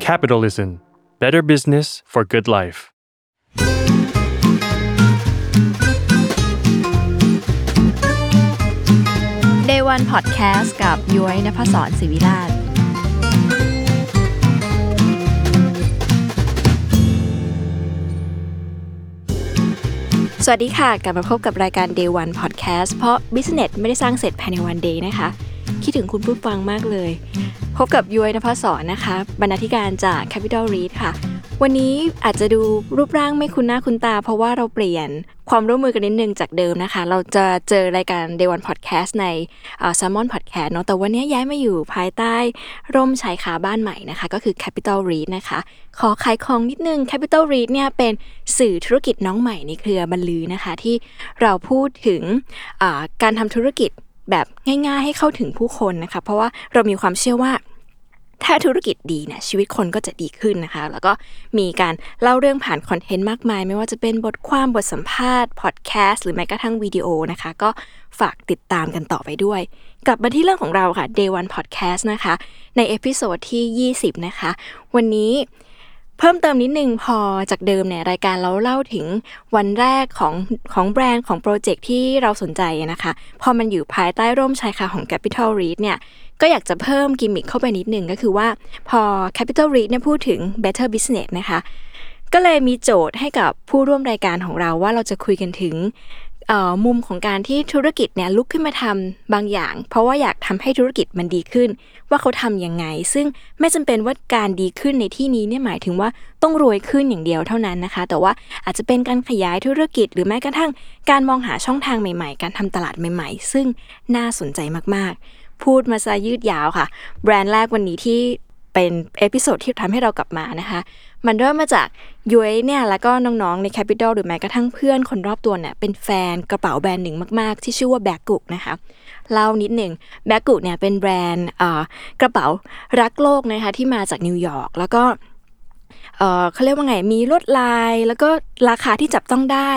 Capitalism Better Business for Good Life Day One Podcast กับย้อยนภศรศิวิราชสวัสดีค่ะ กลับมาพบกับรายการ Day One Podcast เพราะ Business ไม่ได้สร้างเสร็จภายในวันเดย์นะคะ คิดถึงคุณผู้ฟังมากเลย พบกับยุ้ยนภศรนะคะ บรรณาธิการจาก Capital Read ค่ะ วันนี้อาจจะดูรูปร่างไม่คุ้นหน้าคุ้นตา เพราะว่าเราเปลี่ยนความร่วมมือกันนิดนึงจากเดิมนะคะ เราจะเจอรายการ Day One Podcast ในเอ่อ Salmon Podcast เนาะแต่วันนี้ย้ายมาอยู่ภายใต้ร่มชายคาบ้านใหม่นะคะ ก็คือ Capital Read นะคะ ขอขายของนิดนึง Capital Read เนี่ยเป็นสื่อธุรกิจน้องใหม่ในเครือบรรลือนะคะ ที่เราพูดถึงการทำธุรกิจ แบบง่ายๆ ให้เข้าถึงผู้คนนะคะ เพราะว่าเรามีความเชื่อว่า ถ้าธุรกิจดีเนี่ยชีวิตคนก็จะดีขึ้นนะคะ แล้วก็มีการเล่าเรื่องผ่านคอนเทนต์มากมาย ไม่ว่าจะเป็นบทความบทสัมภาษณ์พอดแคสต์หรือแม้กระทั่งวิดีโอนะคะ ก็ฝากติดตามกันต่อไปด้วย กลับมาที่เรื่องของเราค่ะ Day One Podcast นะคะ ใน episode ที่ 20 นะคะ วันนี้ เพิ่มเติมนิดนึงพอจากเดิมเนี่ยรายการเราเล่าถึงวันแรกของของแบรนด์ของโปรเจกต์ที่เราสนใจนะคะ พอมันอยู่ภายใต้ร่มชายคาของ Capital Read เนี่ยก็อยากจะเพิ่มกิมมิคเข้าไปนิดนึงก็คือว่าพอ Capital Read เนี่ยพูดถึง Better Business นะคะ ก็เลยมีโจทย์ให้กับผู้ร่วมรายการของเราว่าเราจะคุยกันถึง มุมของการที่ธุรกิจเนี่ยลุกขึ้นมาทำบางอย่าง เพราะว่าอยากทำให้ธุรกิจมันดีขึ้น ว่าเขาทำยังไง ซึ่งไม่จำเป็นว่าการดีขึ้นในที่นี้เนี่ยหมายถึงว่าต้องรวยขึ้นอย่างเดียวเท่านั้นนะคะ แต่ว่าอาจจะเป็นการขยายธุรกิจ หรือแม้กระทั่งการมองหาช่องทางใหม่ๆ การทำตลาดใหม่ ๆ ซึ่งน่าสนใจมากๆ พูดมาซะยืดยาวค่ะ แบรนด์แรกวันนี้ที่เป็น episode ที่ทำให้เรากลับมานะคะ มันเริ่มมาจากยุ้ยเนี่ยแล้วก็น้องๆใน Capital หรือแม้กระทั่งเพื่อนคนรอบตัวเนี่ยเป็นแฟนกระเป๋าแบรนด์หนึ่งมาก ๆ ที่ชื่อว่า Baggu นะคะเล่านิดหนึ่ง Baggu เนี่ยเป็นแบรนด์กระเป๋ารักโลกนะคะที่มาจากนิวยอร์กแล้วก็เอ่อเขาเรียกว่าไงมีลวดลายแล้วก็ราคาที่จับต้องได้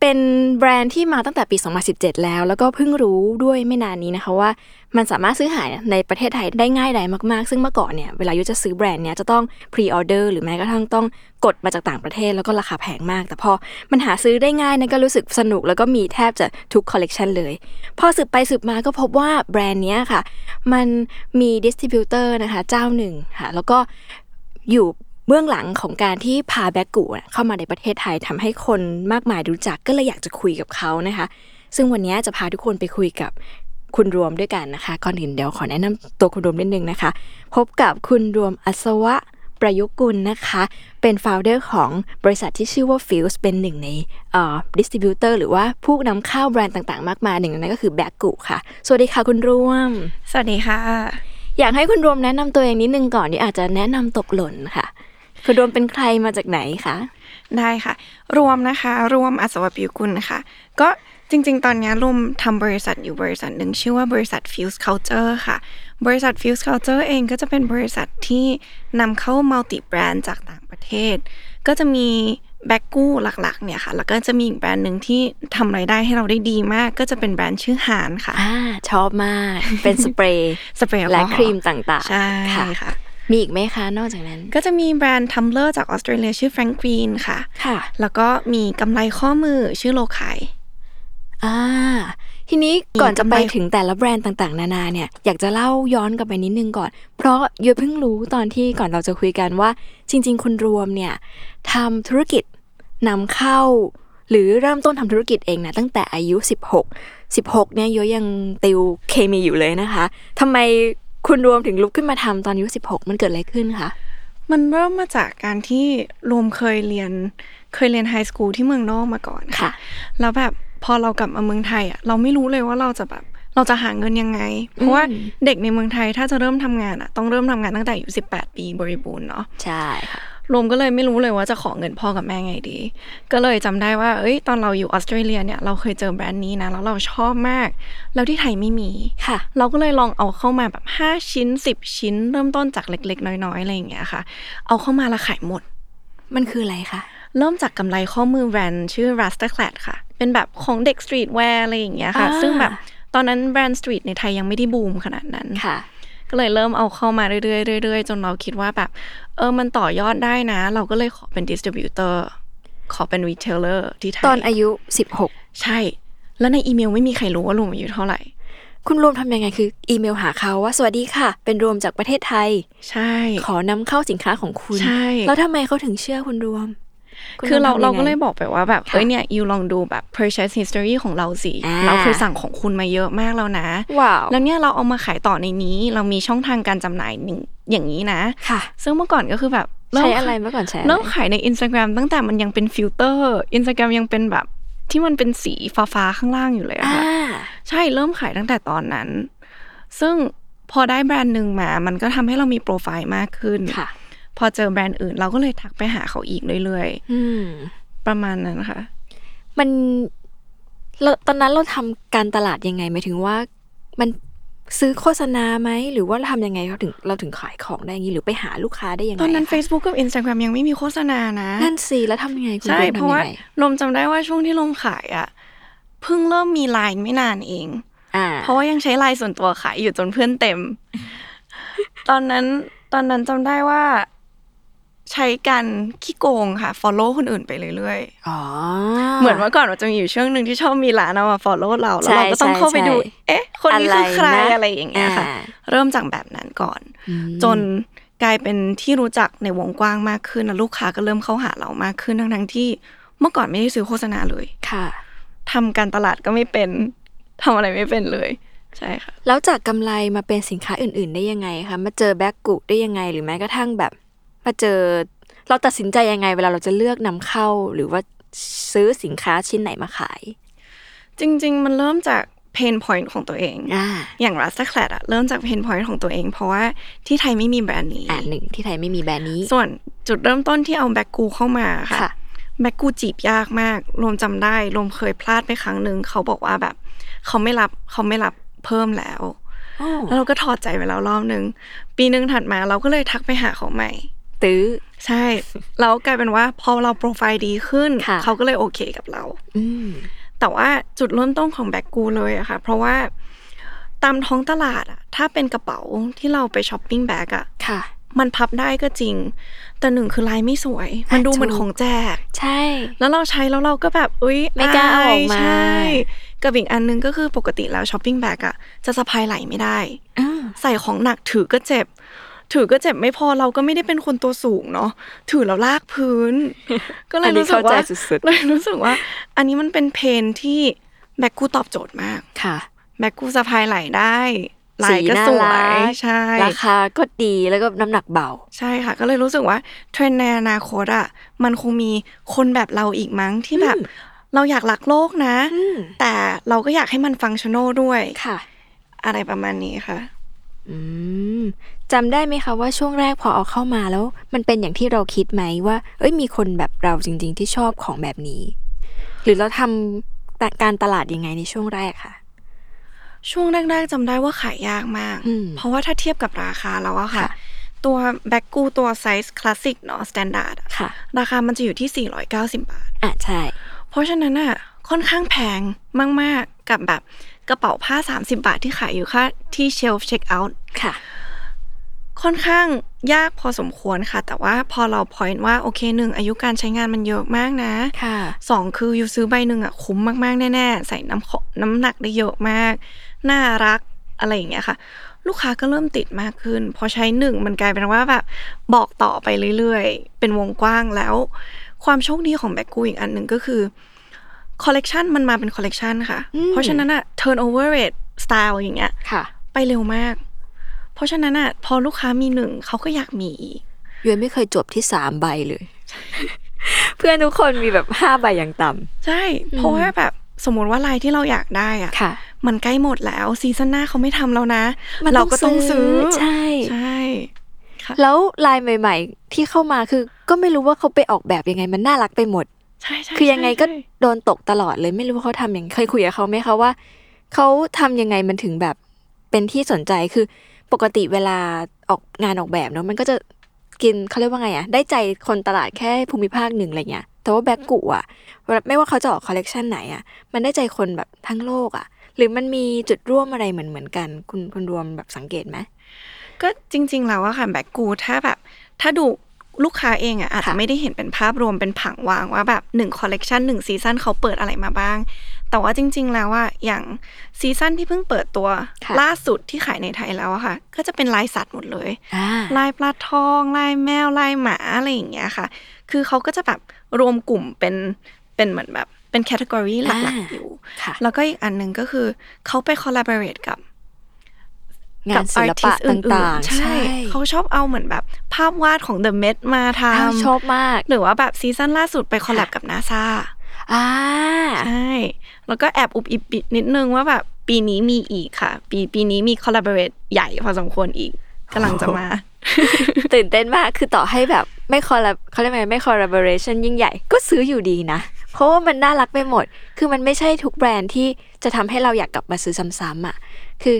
เป็นแบรนด์ที่มาตั้งแต่ปี 2017 แล้ว แล้วก็เพิ่งรู้ด้วยไม่นานนี้นะคะว่า มันสามารถซื้อหาในประเทศไทยได้ง่ายดายมากๆ ซึ่งเมื่อก่อนเนี่ยเวลายุ้ยจะซื้อแบรนด์เนี้ยจะต้อง pre-order หรือแม้กระทั่งต้องกดมาจากต่างประเทศแล้วก็ราคาแพงมาก แต่พอมันหาซื้อได้ง่ายเนี่ยก็รู้สึกสนุกแล้วก็มีแทบจะทุกคอลเลกชันเลย พอสืบไปสืบมาก็พบว่าแบรนด์เนี้ยค่ะ มันมี distributor นะคะเจ้าหนึ่งค่ะแล้วก็อยู่ เบื้องหลังของการที่พาแบ็กกูเข้ามาในประเทศไทยทำให้คนมากมายรู้จักก็เลยอยากจะคุยกับเขานะคะ ซึ่งวันนี้จะพาทุกคนไปคุยกับคุณรวมด้วยกันนะคะก่อนอื่นเดี๋ยวขอแนะนำตัวคุณรวมนิดนึงนะคะ พบกับคุณรวมอัศวะประยุกต์กุลนะคะ เป็นฟ o u เดอร์ของบริษัทที่ชื่อว่า f i e l s เป็นหนึ่งในเอ่อ distributor หรือว่าผู้นำเข้าแบรนด์ต่างๆ มากมายหนึ่งในนั้นก็คือแบ็กกูค่ะ สวัสดีค่ะคุณรวม สวัสดีค่ะ อยากให้คุณรวมแนะนำตัวเองนิดนึงก่อนนี่อาจจะแนะนำตกหล่นค่ะ คุณรวมเป็นใครมาจากไหนคะได้ค่ะ รวมนะคะ รวมอัศวปิวกุลนะคะ ก็จริง ๆ ตอนนี้รวมทำบริษัทอยู่บริษัทหนึ่งชื่อว่าบริษัท Fuse Culture ค่ะ บริษัท Fuse Culture เองก็จะเป็นบริษัทที่นำเข้า multi-brand จากต่างประเทศ ก็จะมีแบ็กกู้หลัก ๆ เนี่ยค่ะ แล้วก็จะมีอีกแบรนด์หนึ่งที่ทำรายได้ให้เราได้ดีมาก ก็จะเป็นแบรนด์ชื่อ Haan ค่ะอ่าชอบมาก เป็นสเปรย์สเปรย์แอลกอฮอล์ครีมต่างๆ ใช่ค่ะค่ะ มีอีกไหมคะนอกจากนั้น ก็จะมีแบรนด์ tumbler จากออสเตรเลียชื่อ Frank Green ค่ะ ค่ะ แล้วก็มีกำไลข้อมือชื่อ Lokaiอ่าทีนี้ก่อนจะไปกำไรถึงแต่ละแบรนด์ต่างๆ นานาเนี่ยอยากจะเล่าย้อนกลับไปนิดนึงก่อน เพราะยยเพิ่งรู้ตอนที่ก่อนเราจะคุยกันว่า จริง ๆคุณรวมเนี่ยทำธุรกิจนำเข้า หรือเริ่มต้นทำธุรกิจเองนะตั้งแต่อายุ 16 16เนี่ยยยยังติวเคมีอยู่เลยนะคะทำไม คุณรวมถึงลุกขึ้นมาทำตอนอายุ16มันเกิดอะไรขึ้นคะมันเริ่มมาจากการที่รวมเคยเรียนเคยเรียนไฮสคูลที่เมืองนอกมาก่อนค่ะค่ะ แล้วแบบพอเรากลับมาเมืองไทยอะเราไม่รู้เลยว่าเราจะแบบเราจะหาเงินยังไง เพราะว่าเด็กในเมืองไทยถ้าจะเริ่มทำงานอะ ต้องเริ่มทำงานตั้งแต่อายุ18 ปีบริบูรณ์เนาะใช่ค่ะ รวมก็เลยไม่รู้เลยว่าจะขอเงินพ่อกับแม่ไงดี ก็เลยจำได้ว่า เอ้ย ตอนเราอยู่ออสเตรเลียเนี่ยเราเคยเจอแบรนด์นี้นะ แล้วเราชอบมาก แล้วที่ไทยไม่มีค่ะ เราก็เลยลองเอาเข้ามาแบบ 5 ชิ้น 10 ชิ้น เริ่มต้นจากเล็ก ๆ น้อยๆอะไรอย่างเงี้ยค่ะ เอาเข้ามาแล้วขายหมด มันคืออะไรคะเริ่มจากกำไลข้อมือแบรนด์ชื่อ Rastaclat ค่ะ เป็นแบบของเด็ก streetwear อะไรอย่างเงี้ยค่ะอ่าซึ่งแบบตอนนั้นแบรนด์ street ในไทยยังไม่ได้บูมขนาดนั้นค่ะ ก็เลยเริ่มเอาเข้ามาเรื่อยๆเรื่อยๆจนเราคิดว่าแบบเออมันต่อยอดได้นะ เราก็เลยขอเป็น distributor ขอเป็น retailer ที่ไทยตอนอายุ 16 ใช่ แล้วในอีเมลไม่มีใครรู้ว่ารวมอายุเท่าไหร่ คุณรวมทำยังไงคือ อีเมลหาเขาว่าสวัสดีค่ะ เป็นรวมจากประเทศไทย ใช่ ขอนำเข้าสินค้าของคุณ ใช่ แล้วทำไมเขาถึงเชื่อคุณรวมณ คือเราวมทำงไงเราก็เลยบอกไปว่าแบบค่ะเอ้ยเนี่ย you ลองดูแบบ purchase history ของเราสิอ่าเราเคยสั่งของคุณมาเยอะมากแล้วนะว้าวแล้วเนี่ยเราเอามาขายต่อในนี้ เรามีช่องทางการจำหน่ายหนึ่งอย่างนี้นะค่ะซึ่งเมื่อก่อนก็คือแบบเมใช้อะไรเมื่อก่อนใช้อะไรเริ่มขายใน Instagram ตั้งแต่มันยังเป็นฟิลเตอร์ Instagram ยังเป็นแบบที่มันเป็นสีฟ้าๆข้างล่างอยู่เลยอะอ่าค่ะใช่เริ่มขายตั้งแต่ตอนนั้น ซึ่งพอได้แบรนด์หนึ่งมา มันก็ทำให้เรามีโปรไฟล์มากขึ้นค่ะ พอเจอแบรนด์อื่น เราก็เลยทักไปหาเขาอีกเรื่อยอืมๆประมาณนั้นค่ะ มันเราตอนนั้นเราทำการตลาดยังไงหมายถึงว่า มันซื้อโฆษณาไหม หรือว่าเราทำยังไงเราถึงเราถึงขายของได้อย่างนี้ หรือไปหาลูกค้าได้ยังไง ตอนนั้นะคะ Facebook กับ Instagram ยังไม่มีโฆษณานะ นั่นสิ แล้วทำยังไง คุณใช่โดมเพราะทำยัว่างไงลมจำได้ว่าช่วงที่ลมขายอะเพิ่งเริ่มมีไลน์ไม่นานเองอ่าเพราะว่ายังใช้ไลน์ส่วนตัวขายอยู่จนเพื่อนเต็ม ตอนนั้นตอนนั้นจำได้ว่า ใช้การขี้โกงค่ะ follow คนอื่นไปเรื่อยอ๋อๆเหมือนเมื่อก่อนมันจะมีอยู่ช่วงหนึ่งที่ชอบมีร้านเอามา follow เราแล้วเราก็ต้องใช่เข้าไปดูใช่เอ๊ะ คนนี้คือใครอะไรนะอะไรอย่างเงี้ยค่ะอ่าเริ่มจากแบบนั้นก่อนอืมจนกลายเป็นที่รู้จักในวงกว้างมากขึ้นแล้วลูกค้าก็เริ่มเข้าหาเรามากขึ้นทั้งๆที่เมื่อก่อนไม่ได้ซื้อโฆษณาเลยค่ะทำการตลาดก็ไม่เป็นทำอะไรไม่เป็นเลยใช่ค่ะแล้วจากกำไลมาเป็นสินค้าอื่น ๆ ได้ยังไงคะมาเจอ Baggu ได้ยังไง หรือแม้กระทั่งแบบ มาเจอเราตัดสินใจยังไง เวลาเราจะเลือกนำเข้า หรือว่าซื้อสินค้าชิ้นไหนมาขาย จริง ๆ มันเริ่มจาก pain point ของตัวเองอ่าอย่าง Rastaclat อะเริ่มจาก pain point ของตัวเอง เพราะว่าที่ไทยไม่มีแบรนด์นี้อ่าหนึ่งที่ไทยไม่มีแบรนด์นี้ ส่วนจุดเริ่มต้นที่เอาแบ็กกูเข้ามาค่ะค่ะแบ็กกูจีบยากมาก รวมจำได้รวมเคยพลาดไปครั้งหนึ่งเขาบอกว่าแบบ เขาไม่รับเขาไม่รับเพิ่มแล้วอ๋อแล้วเราก็ถอดใจไปแล้วรอบหนึ่งปีหนึ่งถัดมาเราก็เลยทักไปหาเขาใหม่ ตื้อ ใช่ แล้วกลายเป็นว่าพอเราโปรไฟล์ดีขึ้นค่ะเขาก็เลยโอเคกับเราอืมแต่ว่าจุดเริ่มต้นของแบ็กกูเลยอะค่ะ เพราะว่าตามท้องตลาดอะถ้าเป็นกระเป๋าที่เราไป shopping bag อะค่ะมันพับได้ก็จริง แต่หนึ่งคือลายไม่สวย มันดูเหมือนของแจก ใช่ แล้วเราใช้แล้วเราก็แบบอุ้ยไม่กล้าเอาออกมาใช่กับอีกอันหนึงก็คือปกติแล้ว shopping bag อะจะสะพายไหล่ไม่ได้อ่าใส่ของหนักถือก็เจ็บ ถือก็เจ็บไม่พอเราก็ไม่ได้เป็นคนตัวสูงเนาะถือแล้วลากพื้น ก็เลยรู้สึกว่าอันนี้เข้าใจสุดๆเลยรู้สึกว่า อันนี้มันเป็น pain ที่แบ็กกูตอบโจทย์มากค่ะ แบ็กกูสะพายไหลได้ลายก็น่าสวรัยกใช่ราคาก็ดีแล้วก็น้ำหนักเบา ใช่ค่ะ ก็เลยรู้สึกว่าเทรนด์ในอนาคตอะมันคงมีคนแบบเราอีกมั้งที่แบบอืมเราอยากรักโลกนะอืมแต่เราก็อยากให้มัน functional ด้วยค่ะ อะไรประมาณนี้ค่ะ อืม จำได้ไหมคะว่าช่วงแรกพอเอาเข้ามาแล้ว มันเป็นอย่างที่เราคิดไหมว่า เอ้ยมีคนแบบเราจริง ๆ ที่ชอบของแบบนี้ หรือเราทำการตลาดยังไงในช่วงแรกค่ะ ช่วงแรกๆจำได้ว่าขายยากมากอืมเพราะว่าถ้าเทียบกับราคาแล้วอะค่ะค่ะ ตัวแบ็กกูตัวไซส์คลาสสิกเนาะ standard ค่ะราคามันจะอยู่ที่ 490 บาทอะใช่ เพราะฉะนั้นอะค่อนข้างแพงมาก ๆ กับแบบกระเป๋าผ้า 30 บาทที่ขายอยู่ค่าที่ shelf checkout ค่ะ ค่อนข้างยากพอสมควรค่ะ แต่ว่าพอเรา point ว่าโอเคหนึ่งอายุการใช้งานมันเยอะมากนะค่ะสองคือ you ซื้อใบหนึ่งอะคุ้มมากๆแน่ๆใส่น้ำขน้ำหนักได้เยอะมาก น่ารักอะไรอย่างเงี้ยค่ะ ลูกค้าก็เริ่มติดมากขึ้น พอใช้หนึ่งมันกลายเป็นว่าแบบบอกต่อไปเรื่อยๆ เป็นวงกว้างแล้ว ความโชคดีของแบ็กกูอีกอันหนึ่งก็คือคอลเลกชันมันมาเป็นคอลเลกชันค่ะอืมเพราะฉะนั้นอะ turnover rate style อย่างเงี้ยค่ะไปเร็วมาก เพราะฉะนั้นอะพอลูกค้ามีหนึ่งเขาก็อยากมีอีกยวนไม่เคยจบที่สามใบเลย เพื่อนทุกคนมีแบบห้าใบอย่างต่ใช่ เพราะว่าแบบสมมติว่าลายที่เราอยากได้อะำค่ะ มันใกล้หมดแล้วซีซั่นหน้าเขาไม่ทำแล้วนะมันเราก็ต้องซื้อใช่ใช่ค่ะแล้วลายใหม่ ๆ ที่เข้ามาคือก็ไม่รู้ว่าเขาไปออกแบบยังไงมันน่ารักไปหมดใช่ใช่คือยังไงก็ใช่โดนตกตลอดเลยไม่รู้ว่าเขาทำอย่างเคยคุยกับเขาไหมคะว่าเขาทำยังไงมันถึงแบบเป็นที่สนใจคือ ปกติเวลาออกงานออกแบบเนาะมันก็จะกินเขาเรียกว่าไงอะได้ใจคนตลาดแค่ภูมิภาคหนึ่งอะไรเงี้ยแต่ว่า Baggu อะเวลาไม่ว่าเขาจะออกคอลเลกชันไหนอะมันได้ใจคนแบบทั้งโลกอะหรือมันมีจุดร่วมอะไรเหมือนเหมือนๆกัน คุณคุณรวมแบบสังเกตไหมก็จริง ๆ แล้วอะค่ะแบ็กกูถ้าแบบ ถ้าดูลูกค้าเองอะอาจจะค่ะไม่ได้เห็นเป็นภาพรวมเป็นผังวางว่าแบบหนึ่งคอลเลกชันหนึ่ง season เขาเปิดอะไรมาบ้าง แต่ว่าจริง ๆ แล้วอะอย่าง season ที่เพิ่งเปิดตัวค่ะล่าสุดที่ขายในไทยแล้วอะค่ะ ก็จะเป็นลายสัตว์หมดเลยอ่าลายปลาทองลายแมวลายหมาอะไรอย่างเงี้ยค่ะ คือเขาก็จะแบบรวมกลุ่มเป็นเป็นเหมือนแบบเป็น category หลักอ่าๆอยู่ค่ะแล้วก็อีกอันหนึ่งก็คือเขาไป collaborate กับงานศิลปะ artist อื่นๆต่างๆ ใช่ เขาชอบเอาเหมือนแบบภาพวาดของ The Met มาทำอ้าวชอบมากหรือว่าแบบ season ล่าสุดไป collab ค่ะกับนาซา อ่าใช่แล้วก็แอบอุบอิบนิดนึงว่าแบบปีนี้มีอีกค่ะ ปีปีนี้มีคอลลาบอร์เรทใหญ่พอสมควรอีกกำลังจะมา ตื่นเต้นมากคือต่อให้แบบไม่คอลลาเขาเรียกไงไม่ collaboration ยิ่งใหญ่ ก็ซื้ออยู่ดีนะ เพราะว่ามันน่ารักไปหมด คือมันไม่ใช่ทุกแบรนด์ที่จะทำให้เราอยากกลับมาซื้อซ้ำๆอะ คือ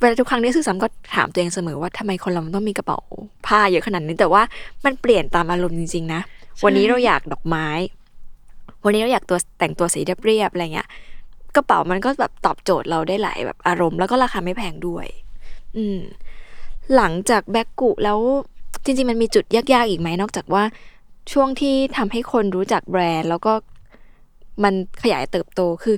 เวลาทุกครั้งที่ซื้อซ้ำก็ถามตัวเองเสมอว่าทำไมคนเรามันต้องมีกระเป๋าผ้าเยอะขนาดนี้แต่ว่ามันเปลี่ยนตามอารมณ์จริงๆนะ วันนี้เราอยากดอกไม้ วันนี้เราอยากตัวแต่งตัวสีเรียบๆอะไรเงี้ยกระเป๋ามันก็แบบตอบโจทย์เราได้หลายแบบอารมณ์ แล้วก็ราคาไม่แพงด้วย อืม หลังจากแบกกุแล้วจริงๆ มันมีจุดยากๆอีกไหมนอกจากว่าช่วงที่ทำให้คนรู้จักแบรนด์ แล้วก็มันขยายเติบโตคือ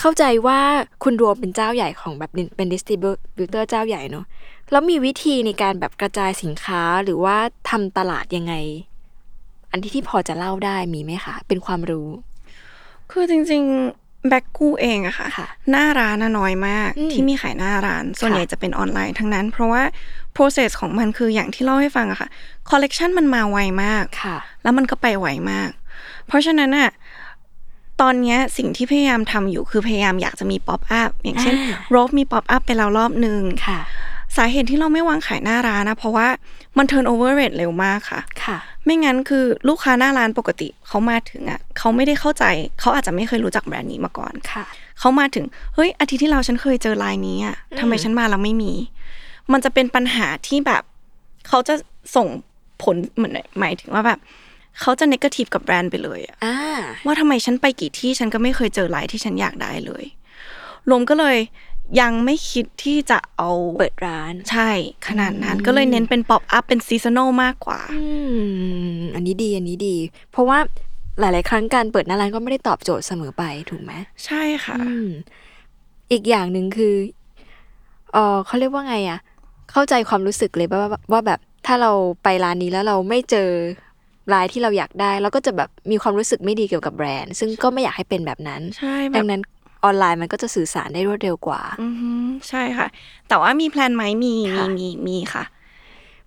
เข้าใจว่าคุณรวมเป็นเจ้าใหญ่ของแบบเป็นดิสติbutor เจ้าใหญ่เนอะแล้วมีวิธีในการแบบกระจายสินค้าหรือว่าทำตลาดยังไง อันที่ที่พอจะเล่าได้มีไหมคะ เป็นความรู้ คือจริงๆแบ็กกูเองอะค่ะค่ะ หน้าร้านน่ะน้อยมากอืมที่มีขายหน้าร้าน ส่วนค่ะใหญ่จะเป็นออนไลน์ทั้งนั้น เพราะว่า process ของมันคืออย่างที่เล่าให้ฟังอะค่ะ collection มันมาไวมากค่ะ แล้วมันก็ไปไวมาก เพราะฉะนั้นอะตอนเนี้ยสิ่งที่พยายามทำอยู่คือพยายามอยากจะมี pop-up อย่างเช่นอ่ารวมมี pop-up ไปแล้วรอบหนึ่งค่ะสาเหตุที่เราไม่วางขายหน้าร้านนะเพราะว่า มัน turn over rate เร็วมากค่ะ ค่ะ ไม่งั้นคือลูกค้าหน้าร้านปกติเขามาถึงอะเขาไม่ได้เข้าใจ เขาอาจจะไม่เคยรู้จักแบรนด์นี้มาก่อนค่ะ เขามาถึง เฮ้ย อาทิตย์ที่เราฉันเคยเจอลายนี้อะทำไมฉันมาแล้วไม่มี มันจะเป็นปัญหาที่แบบ เขาจะส่งผลเหมือนหมายถึงว่าแบบเขาจะ negative กับแบรนด์ไปเลยอะอ่าว่าทำไมฉันไปกี่ที่ฉันก็ไม่เคยเจอลายที่ฉันอยากได้เลยรวมก็เลย ยังไม่คิดที่จะเอาเปิดร้านใช่ ขนาดนั้นก็เลยเน้นเป็น pop-up เป็น seasonal มากกว่าอืมอันนี้ดีอันนี้ดี เพราะว่าหลาย ๆ ครั้งการเปิดหน้าร้านก็ไม่ได้ตอบโจทย์เสมอไปถูกไหมใช่ค่ะอืมอีกอย่างหนึ่งคือเออเขาเรียกว่าไงอะเข้าใจความรู้สึกเลยว่าว่าว่าแบบถ้าเราไปร้านนี้แล้วเราไม่เจอลายที่เราอยากได้เราก็จะแบบมีความรู้สึกไม่ดีเกี่ยวกับแบรนด์ ซึ่งก็ไม่อยากให้เป็นแบบนั้นใช่แบดับงนั้น ออนไลน์มันก็จะสื่อสารได้รวดเร็วกว่า อือฮึใช่ค่ะ แต่ว่ามีแพลนไหมมีมีค่ะมีมีค่ะ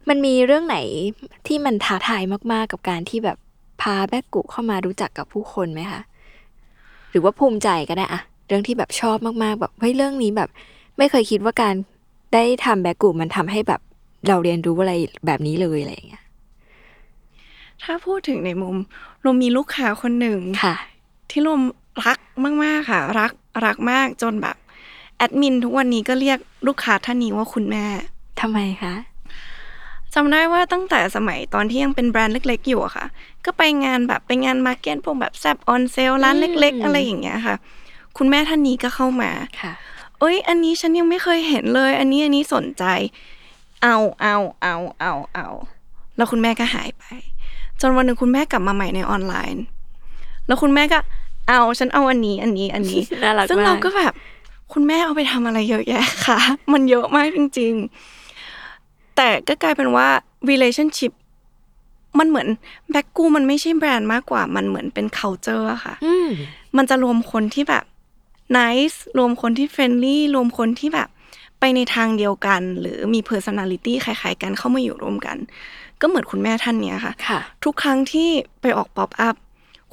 มันมีเรื่องไหนที่มันท้าทายมาก ๆ กับการที่แบบพาแบกกุเข้ามารู้จักกับผู้คนไหมคะหรือว่าภูมิใจก็ได้อะเรื่องที่แบบชอบมากๆ แบบเฮ้ยเรื่องนี้แบบ ไม่เคยคิดว่าการได้ทำแบกกุมันทำให้แบบเราเรียนรู้อะไรแบบนี้เลยอะไรอย่างเงี้ยถ้าพูดถึงในมุมรวมมีลูกค้าคนหนึ่งค่ะ ที่รวม รักมาก ๆ ค่ะ รักรักมากจนแบบ แอดมินทุกวันนี้ก็เรียกลูกค้าท่านนี้ว่าคุณแม่ทำไมคะจำได้ว่าตั้งแต่สมัยตอนที่ยังเป็นแบรนด์เล็ก ๆ อยู่อะค่ะ ก็ไปงานแบบไปงาน market พวกแบบ Zaap on Sale ร้านเล็ก ๆ อะไรอย่างเงี้ยค่ะ คุณแม่ท่านนี้ก็เข้ามาค่ะ เอ้ย อันนี้ฉันยังไม่เคยเห็นเลย อันนี้อันนี้สนใจ เอาเอาเอาเอาเอาแล้วคุณแม่ก็หายไป จนวันหนึ่งคุณแม่กลับมาใหม่ในออนไลน์ แล้วคุณแม่ก็ เอาฉันเอาอันนี้อันนี้อันนี้น่ารักซึ่งมากเราก็แบบ คุณแม่เอาไปทำอะไรเยอะแยะค่ะ มันเยอะมากจริง ๆ แต่ก็กลายเป็นว่า relationship มันเหมือนแบ็กกูมันไม่ใช่แบรนด์มากกว่า มันเหมือนเป็น culture อะค่ะอืมมันจะรวมคนที่แบบ nice รวมคนที่ friendly รวมคนที่แบบ ไปในทางเดียวกัน หรือมี personality คล้าย ๆ กันเข้ามาอยู่ร่วมกัน ก็เหมือนคุณแม่ท่านเนี้ยค่ะค่ะทุกครั้งที่ไปออกป๊อปอัพ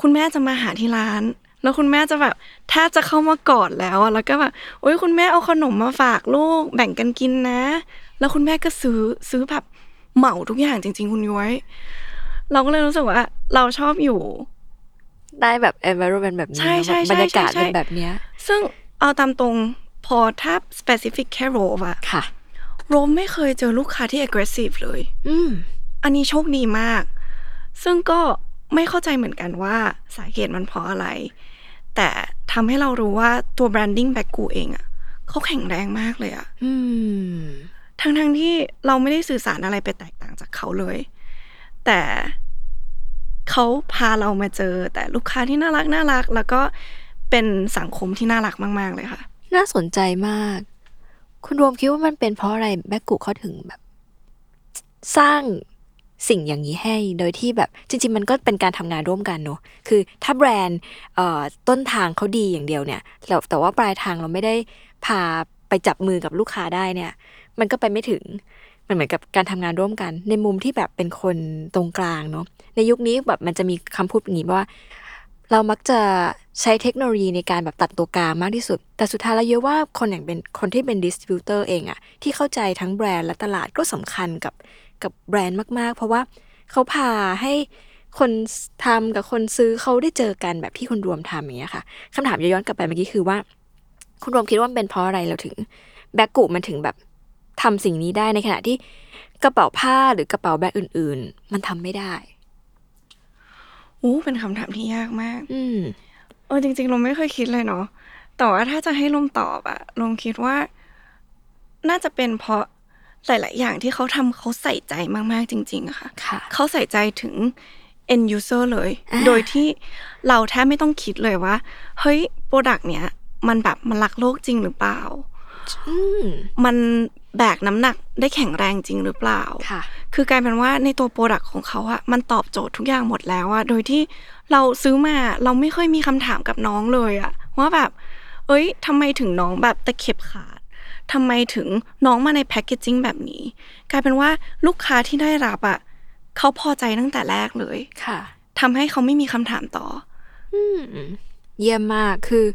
คุณแม่จะมาหาที่ร้าน แล้วคุณแม่จะแบบแทบจะเข้ามากอดแล้วอะแล้วก็แบบโอ้ยคุณแม่เอาขนมมาฝากลูกแบ่งกันกินนะ แล้วคุณแม่ก็ซื้อซื้อแบบเหมาทุกอย่างจริง ๆ คุณย้อยเราก็เลยรู้สึกว่า เราชอบอยู่ ได้แบบ environment แบบนี้ใช่ใช่ใช่บรรยากาศใช่เป็นแบบเนี้ย ซึ่งเอาตามตรงพอถ้า specific แค่โรบอะค่ะ โรบไม่เคยเจอลูกค้าที่ aggressive เลย อืม อันนี้โชคดีมาก ซึ่งก็ไม่เข้าใจเหมือนกันว่าสาเหตุมันเพราะอะไร แต่ทำให้เรารู้ว่าตัว branding แบ็กกูเองอะเขาแข็งแรงมากเลยอะอืมทั้งทั้งๆที่เราไม่ได้สื่อสารอะไรไปแตกต่างจากเขาเลย แต่เขาพาเรามาเจอ แต่ลูกค้าที่น่ารักน่ารัก แล้วก็เป็นสังคมที่น่ารักมาก ๆ เลยค่ะ น่าสนใจมาก คุณรวมคิดว่ามันเป็นเพราะอะไรแบ็กกุเขาถึงแบบ สร้าง สิ่งอย่างนี้ให้ โดยที่แบบจริง ๆ มันก็เป็นการทำงานร่วมกันเนอะคือถ้าแบรนด์ต้นทางเขาดีอย่างเดียวเนี่ยแต่แต่ว่าปลายทางเราไม่ได้พาไปจับมือกับลูกค้าได้เนี่ย มันก็ไปไม่ถึงมันเหมือนกับการทำงานร่วมกัน ในมุมที่แบบเป็นคนตรงกลางเนอะในยุคนี้แบบมันจะมีคำพูดอย่างนี้ว่า เรามักจะใช้เทคโนโลยีในการแบบตัดตัวกลางมากที่สุด แต่สุดท้ายแล้วเยอะว่าคนอย่างเป็นคนที่เป็น distributor เองอะที่เข้าใจทั้งแบรนด์และตลาดก็สำคัญกับ กับแบรนด์มาก ๆ เพราะว่าเขาพาให้คนทำกับคนซื้อเขาได้เจอกันแบบที่คนรวมทำอย่างเงี้ยค่ะคำถามย้อนกลับไปเมื่อกี้คือว่า คุณรวมคิดว่ามันเป็นเพราะอะไรเราถึง แบ็กกุมันถึงแบบทำสิ่งนี้ได้ในขณะที่กระเป๋าผ้าหรือกระเป๋าแบรนด์อื่น ๆ มันทำไม่ได้อู้เป็นคำถามที่ยากมาก อืมเออจริงๆลมไม่เคยคิดเลยเนาะแต่ว่าถ้าจะให้ลมตอบอะลมคิดว่า น่าจะเป็นเพราะ หลาย ๆ อย่างที่เขาทำเขาใส่ใจมาก ๆ จริงๆอะค่ะค่ะเขาใส่ใจถึง end user เลยอ่าโดยที่เราแทบไม่ต้องคิดเลยว่า เฮ้ย product เนี้ย มันแบบมันรักโลกจริงหรือเปล่าอืมมันแบกน้ำหนักได้แข็งแรงจริงหรือเปล่าค่ะคือกลายเป็นว่าในตัว product ของเขาอะมันตอบโจทย์ทุกอย่างหมดแล้วอะโดยที่เราซื้อมาเราไม่เคยมีคำถามกับน้องเลยอะว่าแบบ เอ้ยทำไมถึงน้องแบบตะเข็บขาด ทำไมถึงน้องมาใน packaging แบบนี้ กลายเป็นว่าลูกค้าที่ได้รับอะเขาพอใจตั้งแต่แรกเลยค่ะทำให้เขาไม่มีคำถามต่ออืมเยี่ยมมากคือ